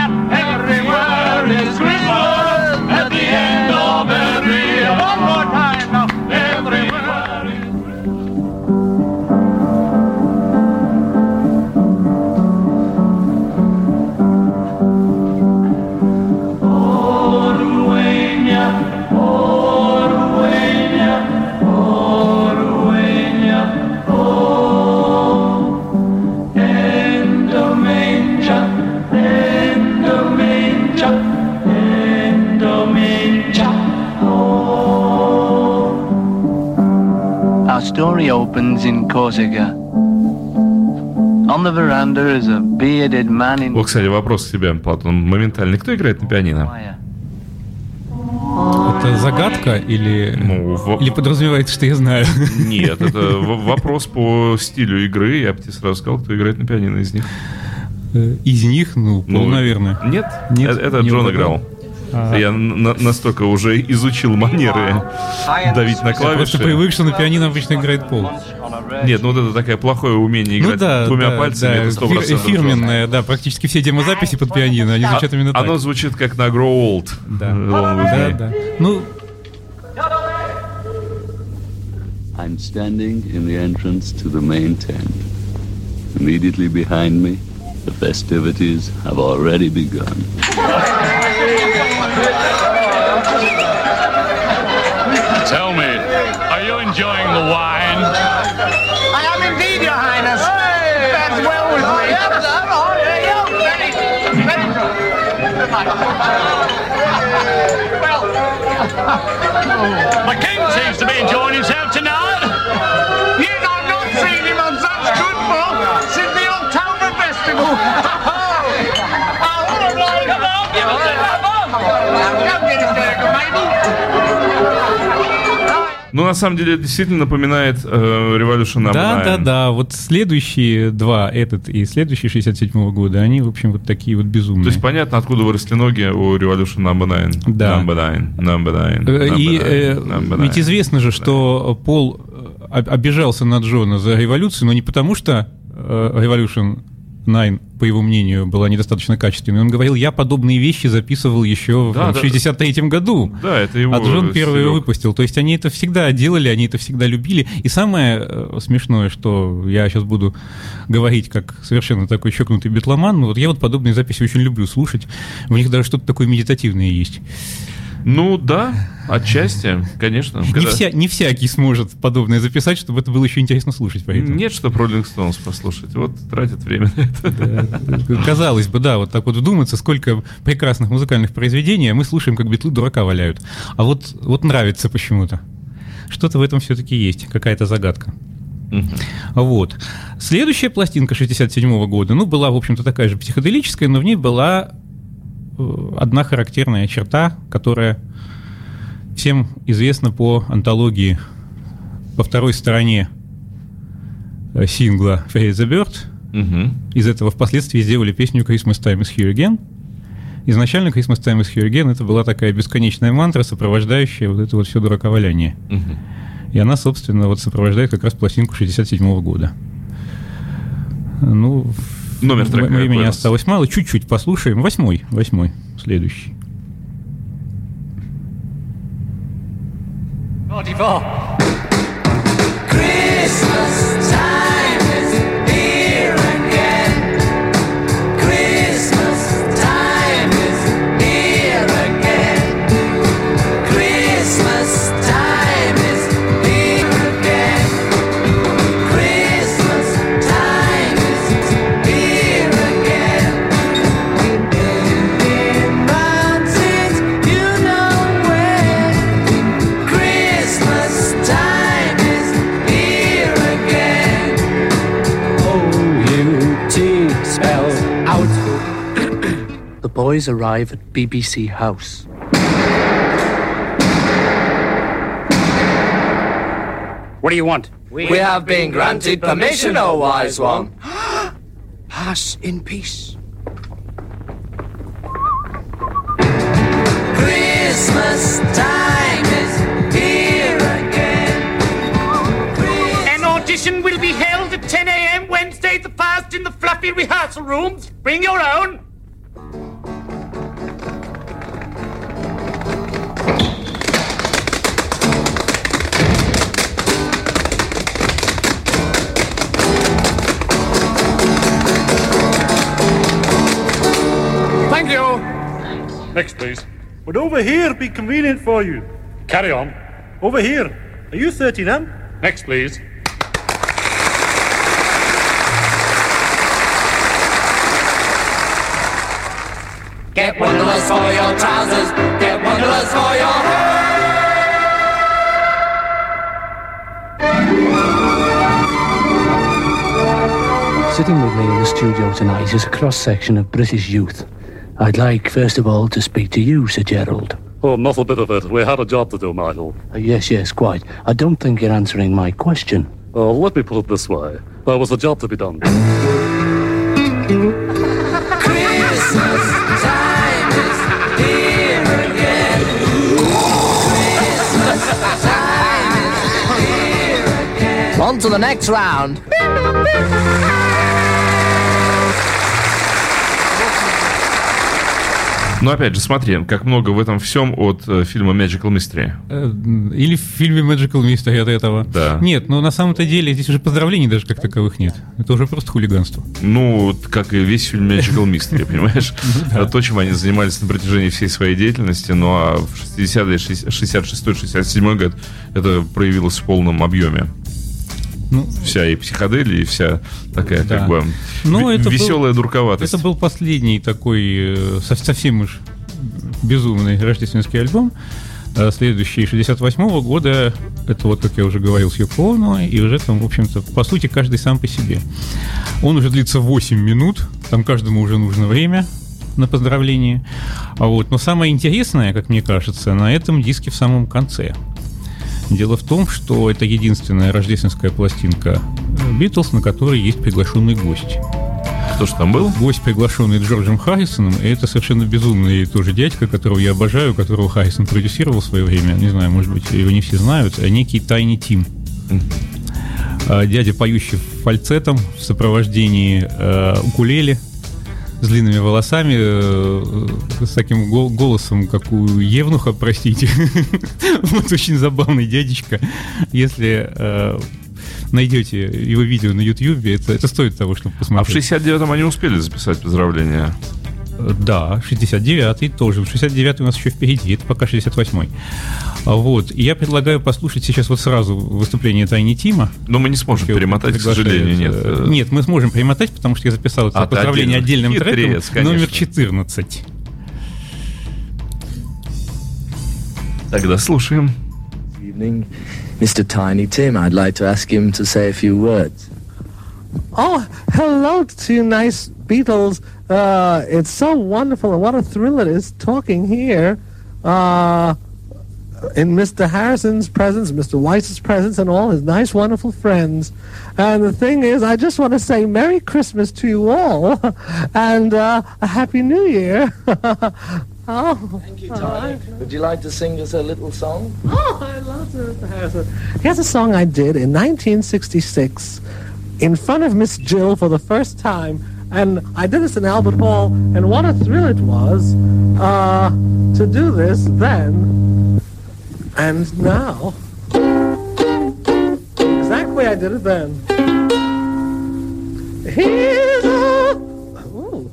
story opens in Corsica. On the veranda is a bearded man in Вот, кстати, вопрос к тебе, Платон, моментальный. Кто играет на пианино? Это загадка или, или подразумевается, что я знаю? Нет, это в- вопрос по стилю игры. Я бы тебе сразу сказал, кто играет на пианино из них. Э, Из них, ну, Пол, Ну, наверное. Нет, Нет, это, это не Джон угадал. играл. А. Я на- настолько уже изучил манеры давить на Я просто клавиши. привык, что на пианино обычно играет Пол. Нет, ну вот это такое плохое умение Ну играть да, двумя да, пальцами, да, это 100% фир- фирменное, да, практически все демозаписи под пианино, они звучат А- именно так. Оно звучит как на Grow Old. Да. With Да, да. Ну, I'm standing in the entrance to the main tent. Immediately behind me, the festivities have already begun. Tell me, are you enjoying the wine? I am indeed, Your Highness. That's well with me. Very, The king seems to be enjoying himself tonight. Yet I've not seen him on such good form since the October Festival. [laughs] Come get his burger, Ну, на самом деле, это действительно напоминает э, Revolution да, 9. да, да, вот следующие два, этот и следующий 67 года, они, в общем, вот такие вот безумные. То есть понятно, откуда выросли ноги у Revolution Number 9. Да. Number 9, Number 9, Э, number И 9, э, number ведь 9. известно же, что Пол э, об- обижался на Джона за революцию, но не потому, что э, Revolution 9, по его мнению, была недостаточно качественной. Он говорил, я подобные вещи записывал еще Да, в да. 63-м году. Да, это его А Джон первый стилек. выпустил. То есть они это всегда делали, они это всегда любили. И самое э, смешное, что я сейчас буду говорить как совершенно такой чокнутый битломан, но вот я вот подобные записи очень люблю слушать. В них даже что-то такое медитативное есть. Ну да, отчасти, конечно. Не, Когда- вся, не всякий сможет подобное записать, чтобы это было еще интересно слушать. Поэтому. Нет, чтобы Роллинг Стоунс послушать. Вот тратят время на это. Казалось бы, да, вот так вот вдуматься, сколько прекрасных музыкальных произведений, а мы слушаем, как битлы дурака валяют. А вот, вот нравится почему-то. Что-то в этом все-таки есть, какая-то загадка. Вот. Следующая пластинка 67 года, ну, была, в общем-то, такая же психоделическая, но в ней была одна характерная черта, которая всем известна по антологии по второй стороне э, сингла Fade the Bird. Мгм. Из этого впоследствии сделали песню Christmas Time is Here Again. Изначально Christmas Time is Here Again это была такая бесконечная мантра, сопровождающая вот это вот все дураковаляние. Мгм. И она, собственно, вот сопровождает как раз пластинку 67 года. Ну, Номер трека времени осталось мало. Чуть-чуть послушаем. Восьмой, восьмой, следующий. 44. Christmas boys arrive at BBC House. What do you want? We have been granted permission, O wise one. [gasps] Pass in peace. Christmas time is here again. An audition will be held at 10 a.m. Wednesday the 1st in the fluffy rehearsal rooms. Bring your own. Next, please. Would over here be convenient for you? Carry on. Over here. Are you 39? Next, please. Get wonderless for your trousers. Get wonderless for your hair. Sitting with me in the studio tonight is a cross section of British youth. I'd like, first of all, to speak to you, Sir Gerald. Oh, not a bit of it. We had a job to do, Michael. Uh, yes, yes, quite. I don't think you're answering my question. Uh, let me put it this way. There was a job to be done. Christmas time is here again. Christmas time is here again. On to the next round. Но опять же, смотри, как много в этом всем от э, фильма Magical Mystery. Э, Или в фильме Magical Mystery от этого. Да. Нет, но на самом-то деле здесь уже поздравлений даже как таковых нет. Это уже просто хулиганство. Ну, как и весь фильм Magical Mystery, [laughs] понимаешь? То, чем они занимались на протяжении всей своей деятельности, ну а в 60-е, 66-67 год это проявилось в полном объеме. Ну, вся и психоделия, и вся такая Да. как бы Ну, это был- веселая дурковатость. Это был последний такой э, со- совсем уж безумный рождественский альбом. Э, Следующий 68 года, это вот, как я уже говорил, с Йоко Оно, и уже там, в общем-то, по сути, каждый сам по себе. Он уже длится 8 минут, там каждому уже нужно время на поздравление. А вот, но самое интересное, как мне кажется, на этом диске в самом конце. Дело в том, что это единственная рождественская пластинка Битлз, на которой есть приглашенный гость. Кто же там был? Гость, приглашенный Джорджем Харрисоном, и это совершенно безумный тоже дядька, которого я обожаю, которого Харрисон продюсировал в свое время. Не знаю, может быть, его не все знают. а Некий Тайни Тим. А, Дядя, поющий фальцетом в сопровождении э, укулеле с длинными волосами, э, с таким гол- голосом, как у Евнуха, простите. [laughs] Вот очень забавный дядечка. Если э, найдете его видео на Ютьюбе, это, это стоит того, чтобы А в посмотреть. 69-м они успели записать поздравления. Э, Да, 69-й тоже. 69-й у нас еще впереди, это пока 68-й. А Вот. И я предлагаю послушать сейчас вот сразу выступление Тайни Тима. Но мы не сможем перемотать, к сожалению, нет. Э, Нет, мы сможем перемотать, потому что я записал это А, поздравление отдельно. отдельным Хитрец, треком, номер конечно. 14. Тогда слушаем. evening. Mr. Tiny Tim, I'd like to ask him to say a few words. Oh, hello to you nice Beatles. Uh, it's so wonderful and what a thrill it is talking here uh, in Mr. Harrison's presence, Mr. Weiss's presence, and all his nice, wonderful friends. And the thing is, I just want to say Merry Christmas to you all [laughs] and uh, a Happy New Year. [laughs] oh, Thank you, Tiny. Would you like to sing us a little song? Oh, I love Mr. Harrison. Here's a song I did in 1966 in front of Miss Jill for the first time. And I did this in Albert Hall, and what a thrill it was uh, to do this then and now. Exactly I did it then. Here's a ooh,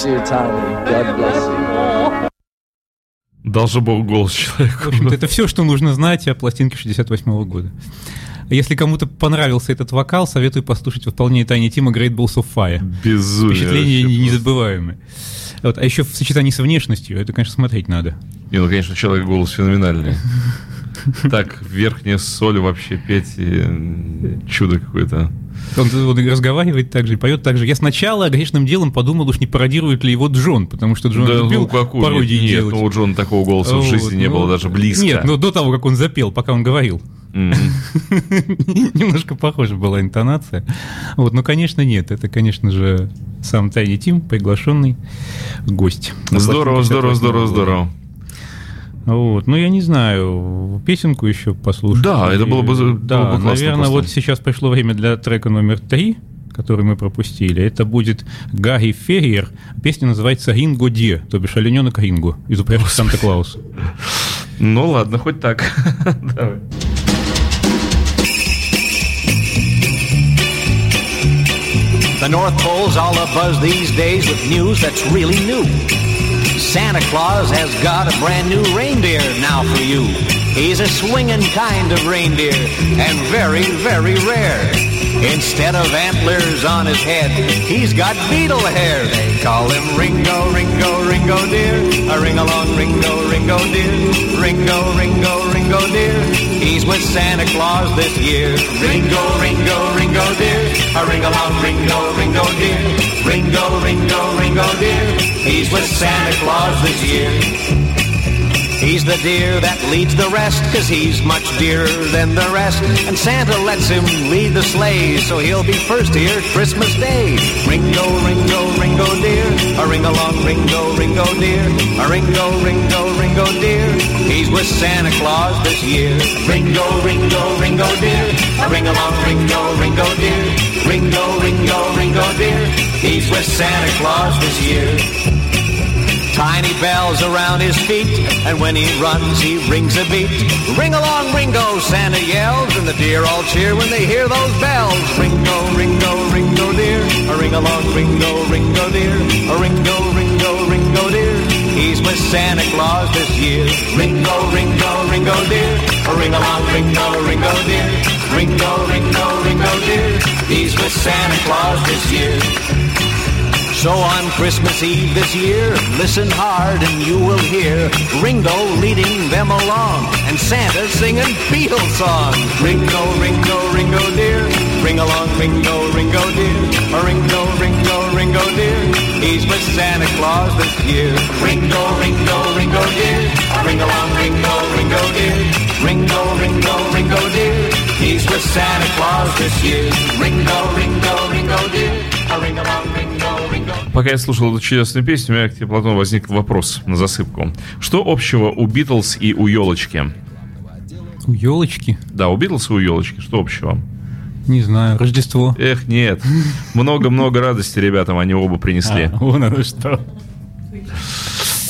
bless you, Tiny. God bless you. Дал же Бог голос человеку. В это все, что нужно знать о пластинке 68 года. Если кому-то понравился этот вокал, советую послушать выполнение Тайни Тима Great Balls of Fire. Безумие Впечатление незабываемое. Вот. А еще в сочетании с внешностью, это, конечно, смотреть надо. Не, ну, конечно, человек голос феноменальный. Так, верхняя соль вообще петь, и, чудо какое-то. Он, он и разговаривает так же, и поет так же. Я сначала грешным делом подумал, уж не пародирует ли его Джон, потому что Джон да, любил ну какую? пародии нет, делать. ну у Джона такого голоса в Вот, жизни не ну, было даже близко. Нет, ну до того, как он запел, пока он говорил. [laughs] Немножко похожа была интонация. Вот, но, конечно, нет. Это, конечно же, сам Тайни Тим, приглашенный гость. Здорово, здорово, 58 здорово, здорово. Вот, ну я не знаю, песенку еще послушать. Да, это было бы- Или- было Да, бы классно наверное, просто. вот сейчас пришло время для трека номер три, который мы пропустили. Это будет Гарри Ферриер. Песня называется «Ринго Ди», то бишь «Олененок Ринго» из упряжки Санта-Клауса. Ну ладно, хоть так. [laughs] Давай. The North Pole's all abuzz these days with news that's really new. Santa Claus has got a brand new reindeer now for you. He's a swinging kind of reindeer and very, very rare. Instead of antlers on his head, he's got beetle hair. They call him Ringo, Ringo, Ringo dear. A ring along, Ringo, Ringo dear. Ringo, Ringo, Ringo dear. He's with Santa Claus this year. Ringo, Ringo, Ringo dear. A ring along, Ringo, Ringo dear. Ringo, Ringo, Ringo dear. He's with Santa Claus this year. He's the deer that leads the rest, cause he's much dearer than the rest. And Santa lets him lead the sleigh, so he'll be first here Christmas Day. Ringo, Ringo, Ringo dear, a ring along, Ringo, Ringo dear, a Ringo, Ringo, Ringo dear. He's with Santa Claus this year. Ringo, Ringo, Ringo dear, a ring along, Ringo, Ringo dear, Ringo, Ringo, Ringo dear. He's with Santa Claus this year. Tiny bells around his feet, and when he runs, he rings a beat. Ring along, Ringo, Santa yells, and the deer all cheer when they hear those bells. Ringo, Ringo, Ringo dear, a ring along, Ringo, Ringo dear, a Ringo, Ringo, Ringo dear. He's with Santa Claus this year. Ringo, Ringo, Ringo dear, a ring along, Ringo, Ringo dear, Ringo, Ringo, Ringo dear. He's with Santa Claus this year. So on Christmas Eve this year, listen hard and you will hear Ringo leading them along and Santa singing Beatles songs. Ringo, Ringo, Ringo dear, ring along, Ringo, Ringo dear, Ringo, Ringo, Ringo dear. He's with Santa Claus this year. Ringo, Ringo, Ringo dear, ring along, Ringo, Ringo dear, Ringo, Ringo, Ringo dear. He's with Santa Claus this year. Ringo, Пока я слушал эту чудесную песню, у меня к тебе, Платон, возник вопрос на засыпку. Что общего у Битлз и у елочки? У елочки? Да, у Битлз и у елочки. Что общего? Не знаю, Рождество. Эх, нет. Много-много радости ребятам они оба принесли. А, вон оно что.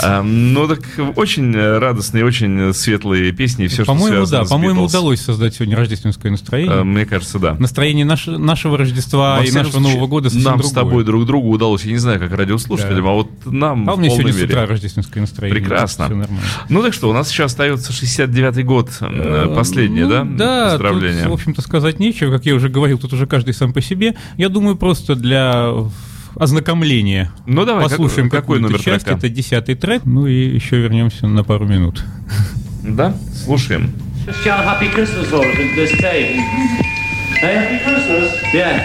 А, ну так очень радостные, очень светлые песни и все, По-моему, да. По-моему, удалось создать сегодня рождественское настроение. А, Мне кажется, да. Настроение наш- нашего Рождества Во и нашего случае, Нового года совсем Нам с тобой друг другу удалось, я не знаю, как радиослушателям, Да. а вот нам А у меня сегодня с утра рождественское настроение. Прекрасно. Ну так что, у нас еще остается 69-й год, э, последний, Ну, да? Да, Поздравления. тут, в общем-то, сказать нечего. Как я уже говорил, тут уже каждый сам по себе. Я думаю, просто для ознакомления. Ну, давай, Послушаем как- какой номер часть. трека? Это десятый трек. Ну и еще вернемся на пару минут. Да, слушаем. Just shout Happy Christmas for us at this tape. Hey? Happy Christmas? Yeah.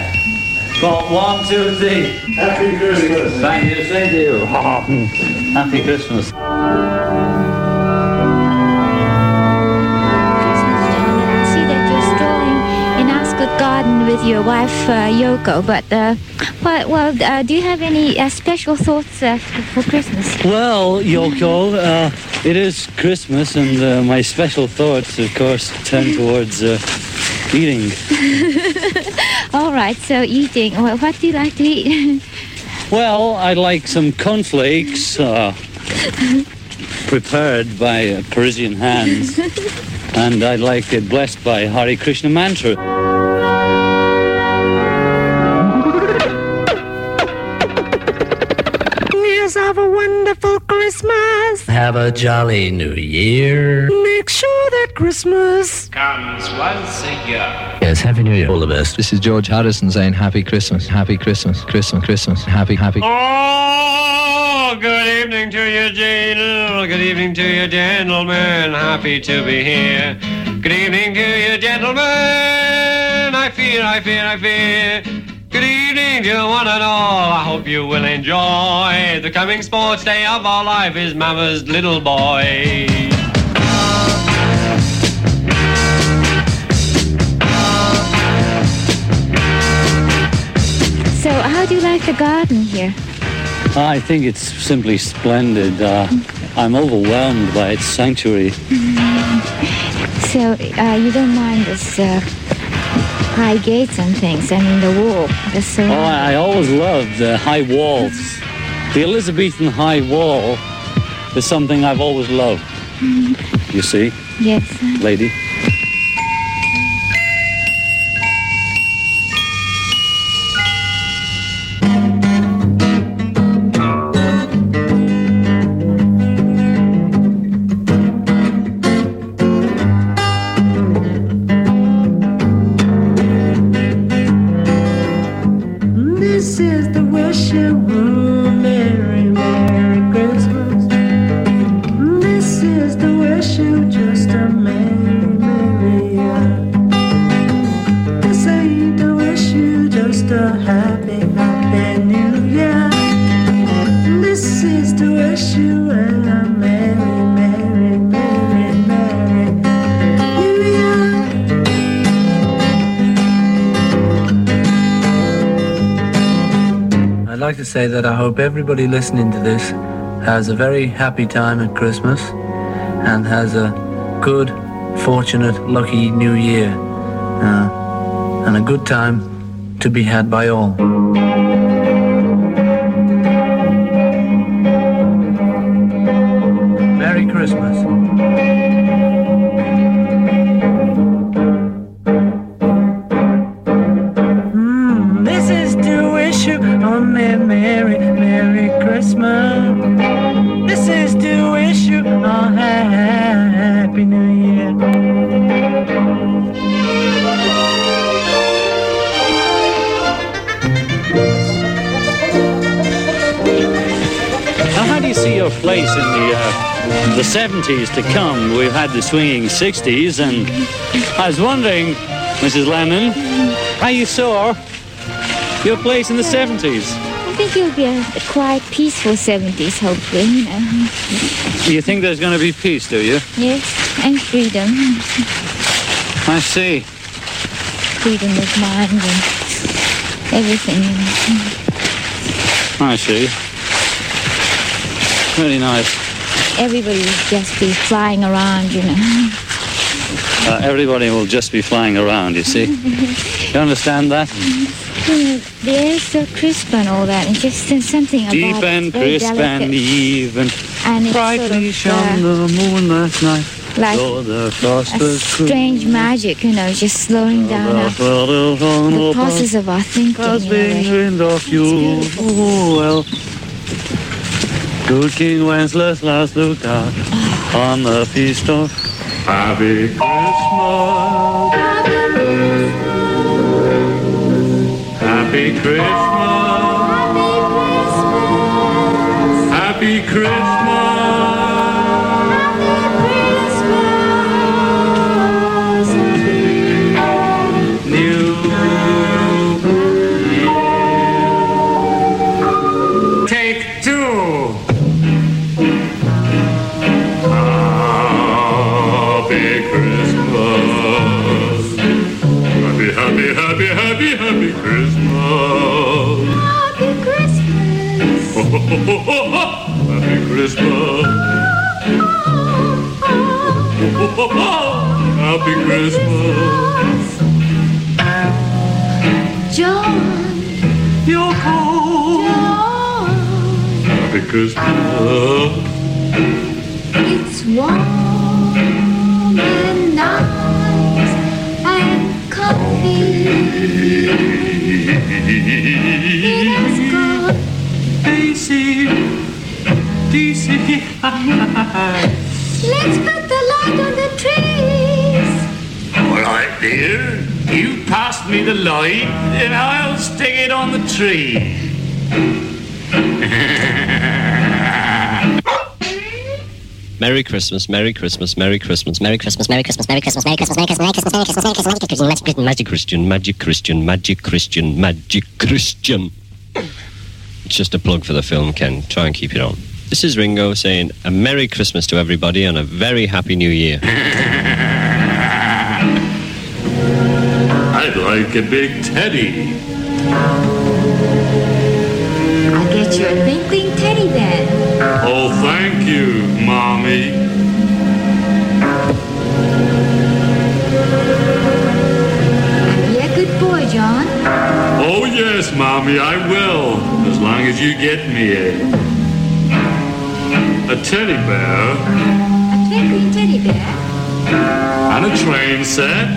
Go on, one, two, three. Happy Christmas. Thank you, same to you. Happy Christmas. Garden with your wife uh, Yoko. But uh, well, well uh, do you have any uh, special thoughts uh, for Christmas? Well, Yoko, uh, it is Christmas, and uh, my special thoughts, of course, turn towards uh, eating. [laughs] All right. So eating. Well, what do you like to eat? [laughs] Well, I like some cornflakes uh, prepared by uh, Parisian hands, [laughs] and I'd like it blessed by Hare Krishna mantra. Have a wonderful Christmas. Have a jolly new year. Make sure that Christmas Comes once a year. Yes, Happy New Year. All the best. This is George Harrison saying Happy Christmas, Happy Christmas, Christmas, Christmas, Happy, Happy. Oh, good evening to you, Jane. Good evening to you, gentlemen. Happy to be here. Good evening to you, gentlemen. I fear, I fear, I fear. Good evening to one and all. I hope you will enjoy the coming sports day of our life is Mama's little boy. so, how do you like the garden here? I think it's simply splendid. Uh, I'm overwhelmed by its sanctuary. So, uh, you don't mind this uh, high gates and things? I mean, the wall. The uh, Oh, surround- I I always loved the high walls. The Elizabethan high wall is something I've always loved. Mm-hmm. You see, Yes. Uh, lady? Say that I hope everybody listening to this has a very happy time at Christmas and has a good, fortunate, lucky new year. Uh, and a good time to be had by all. 70s to come? We've had the swinging 60s, and I was wondering, Mrs. Lennon, how you saw your place in the 70s? I think it'll be a, a quiet, peaceful 70s, hopefully, you know. You think there's going to be peace, do you? Yes, and freedom. I see. Freedom of mind and everything. I see. Very nice. Everybody will just be flying around, you know. [laughs] Uh, everybody will just be flying around, you see. [laughs] You understand that? The air is so crisp and all that, and just there's something about Deep it. and very crisp delicate. and even. And it's brightly sort of, shone uh, the moon last night. like the frost a strange magic, you know, just slowing down our, the process of our thinking. You know, wind off you. Oh, well. Good King Wenceslas last looked out on the feast of Happy Christmas. Happy Christmas. ho. Happy Christmas. Ho, ho, ho, ho. Happy Christmas. John. Your call. John. Happy Christmas. It's warm and nice and comfy. It is good. AC. DC. Let's put the light on the trees. All right, dear. You pass me the light, and I'll stick it on the tree. Merry Christmas, Merry Christmas, Merry Christmas, Merry Christmas, Merry Christmas, Merry Christmas, Merry Christmas, Merry Christmas, Merry Christmas, Merry Christmas, Merry Christmas, Magic Christian, Magic Christian, Magic Christian, Magic Christian. It's just a plug for the film, Ken. Try and keep it on. This is Ringo saying a Merry Christmas to everybody and a very Happy New Year. I'd like a big teddy. I'll get you a twinkling teddy then. Oh, thank you, Mommy. Be a good boy, John. Oh, yes, Mommy, I will. As long as you get me a. a teddy bear A twinkling teddy bear. and a train set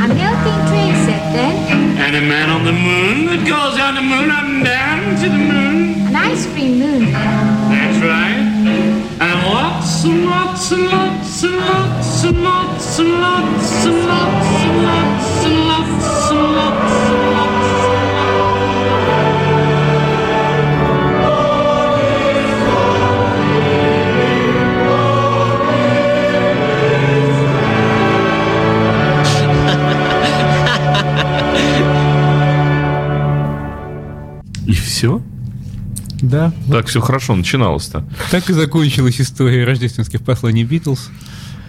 A melting train set then. and a man on the moon that goes on the moon up and down to the moon. An ice cream moon then. That's right. And lots and lots and lots and lots and lots and lots and lots and lots and lots and lots and lots. Все? Да. Так все хорошо начиналось-то. Так и закончилась история рождественских посланий Битлз.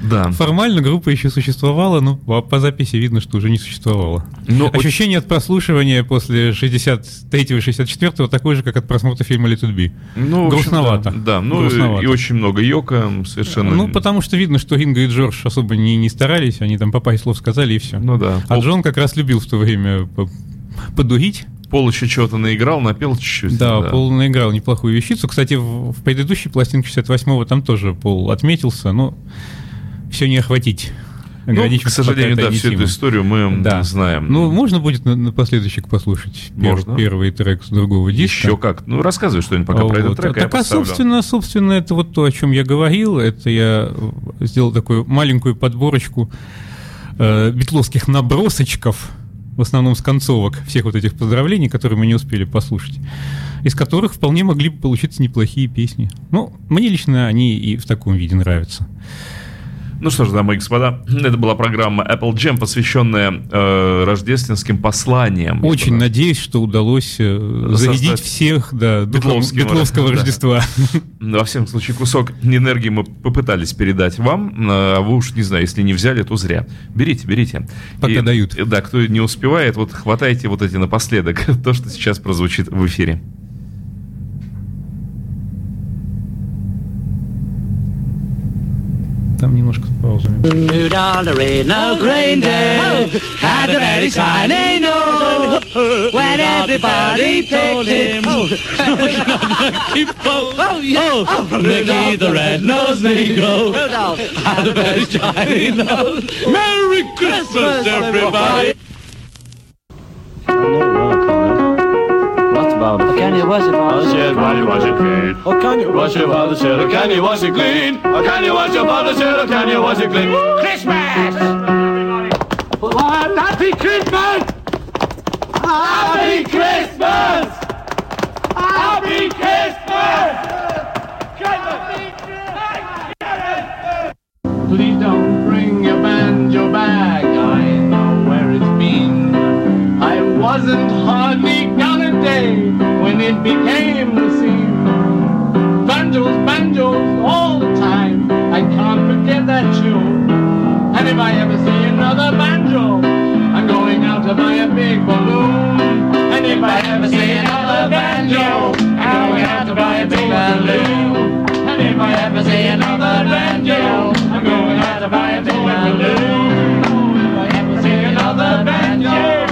Да. Формально группа еще существовала, но по, записи видно, что уже не существовала. Но Ощущение от прослушивания после 63-64 такое же, как от просмотра фильма Let It Be. Ну, Грустновато. Да, да. ну Грустновато. и очень много йока, совершенно. Ну, потому что видно, что Ринго и Джордж особо не, не старались, они там по паре слов сказали и все. Ну да. А Джон как раз любил в то время по- подурить. Пол еще чего-то наиграл, напел чуть-чуть. Да, Пол наиграл неплохую вещицу. Кстати, в, в предыдущей пластинке 68-го там тоже Пол отметился, но все не охватить. Ну, к сожалению, да, всю эту историю мы Да. знаем. Ну, можно будет на- напоследочек послушать пер- Можно. первый трек с другого диска. Еще как. Ну, рассказывай что-нибудь пока про этот Вот. трек, Так, а, собственно, собственно, это вот то, о чем я говорил. Это я сделал такую маленькую подборочку э, битловских набросочков, в основном с концовок всех вот этих поздравлений, которые мы не успели послушать, из которых вполне могли бы получиться неплохие песни. Ну, мне лично они и в таком виде нравятся. Ну что ж, дамы и господа, это была программа Apple Jam, посвященная э, рождественским посланиям. Очень надеюсь, что удалось э, зарядить всех до да. Рождества. [laughs] Во всяком случае, кусок энергии мы попытались передать вам, а вы уж, не знаю, если не взяли, то зря. Берите, берите. Пока дают. Да, кто не успевает, вот хватайте вот эти напоследок, [laughs] то, что сейчас прозвучит в эфире. Там немножко с паузами. Moved on the red-nosed reindeer had a very shiny nose. When everybody told him, keep oh, oh, yeah. oh, Mickey the red-nosed Negro had a very shiny nose. Merry Christmas, everybody! What's about it? Can you wash it, Father said, why you wash it clean? Oh, can you Wash your father said, oh, can you wash it clean? Oh, can you wash your father said, oh, can you wash it clean? Christmas! What? Happy Christmas! Happy Christmas! Happy Christmas! Please don't bring your banjo back. I know where it's been. I wasn't it became the scene. Banjos, banjos, all the time. I can't forget that tune. And if I ever see another banjo, I'm going out to buy a big balloon. And if I ever see another banjo, I'm going out to buy a big balloon. And if I ever see another banjo, I'm going out to buy a big balloon. Oh, if I ever see another banjo,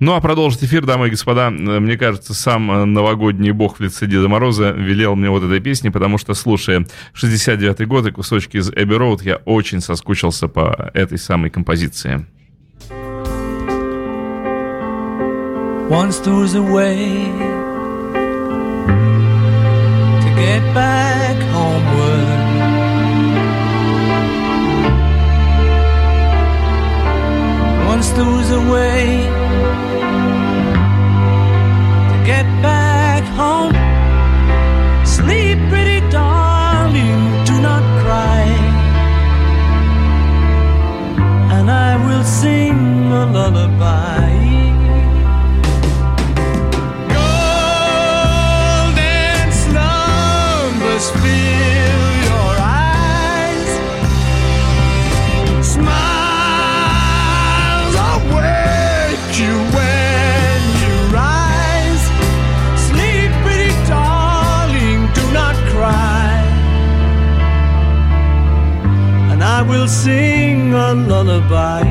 Ну, а продолжить эфир, дамы и господа, э, мне кажется, сам э, новогодний бог в лице Деда Мороза велел мне вот этой песни, потому что, слушая 69-й год и кусочки из Эбби Роуд, я очень соскучился по этой самой композиции. once there was a way a lullaby. Golden slumbers fill your eyes. Smiles you when you rise. Sleep, pretty darling, do not cry. And I will sing a lullaby.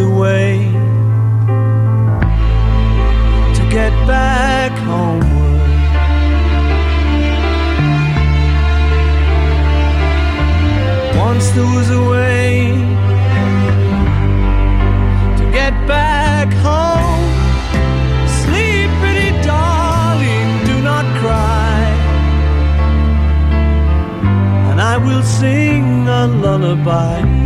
Once a way to get back homeward. Once there was a way to get back home. Sleep, pretty darling, do not cry. And I will sing a lullaby.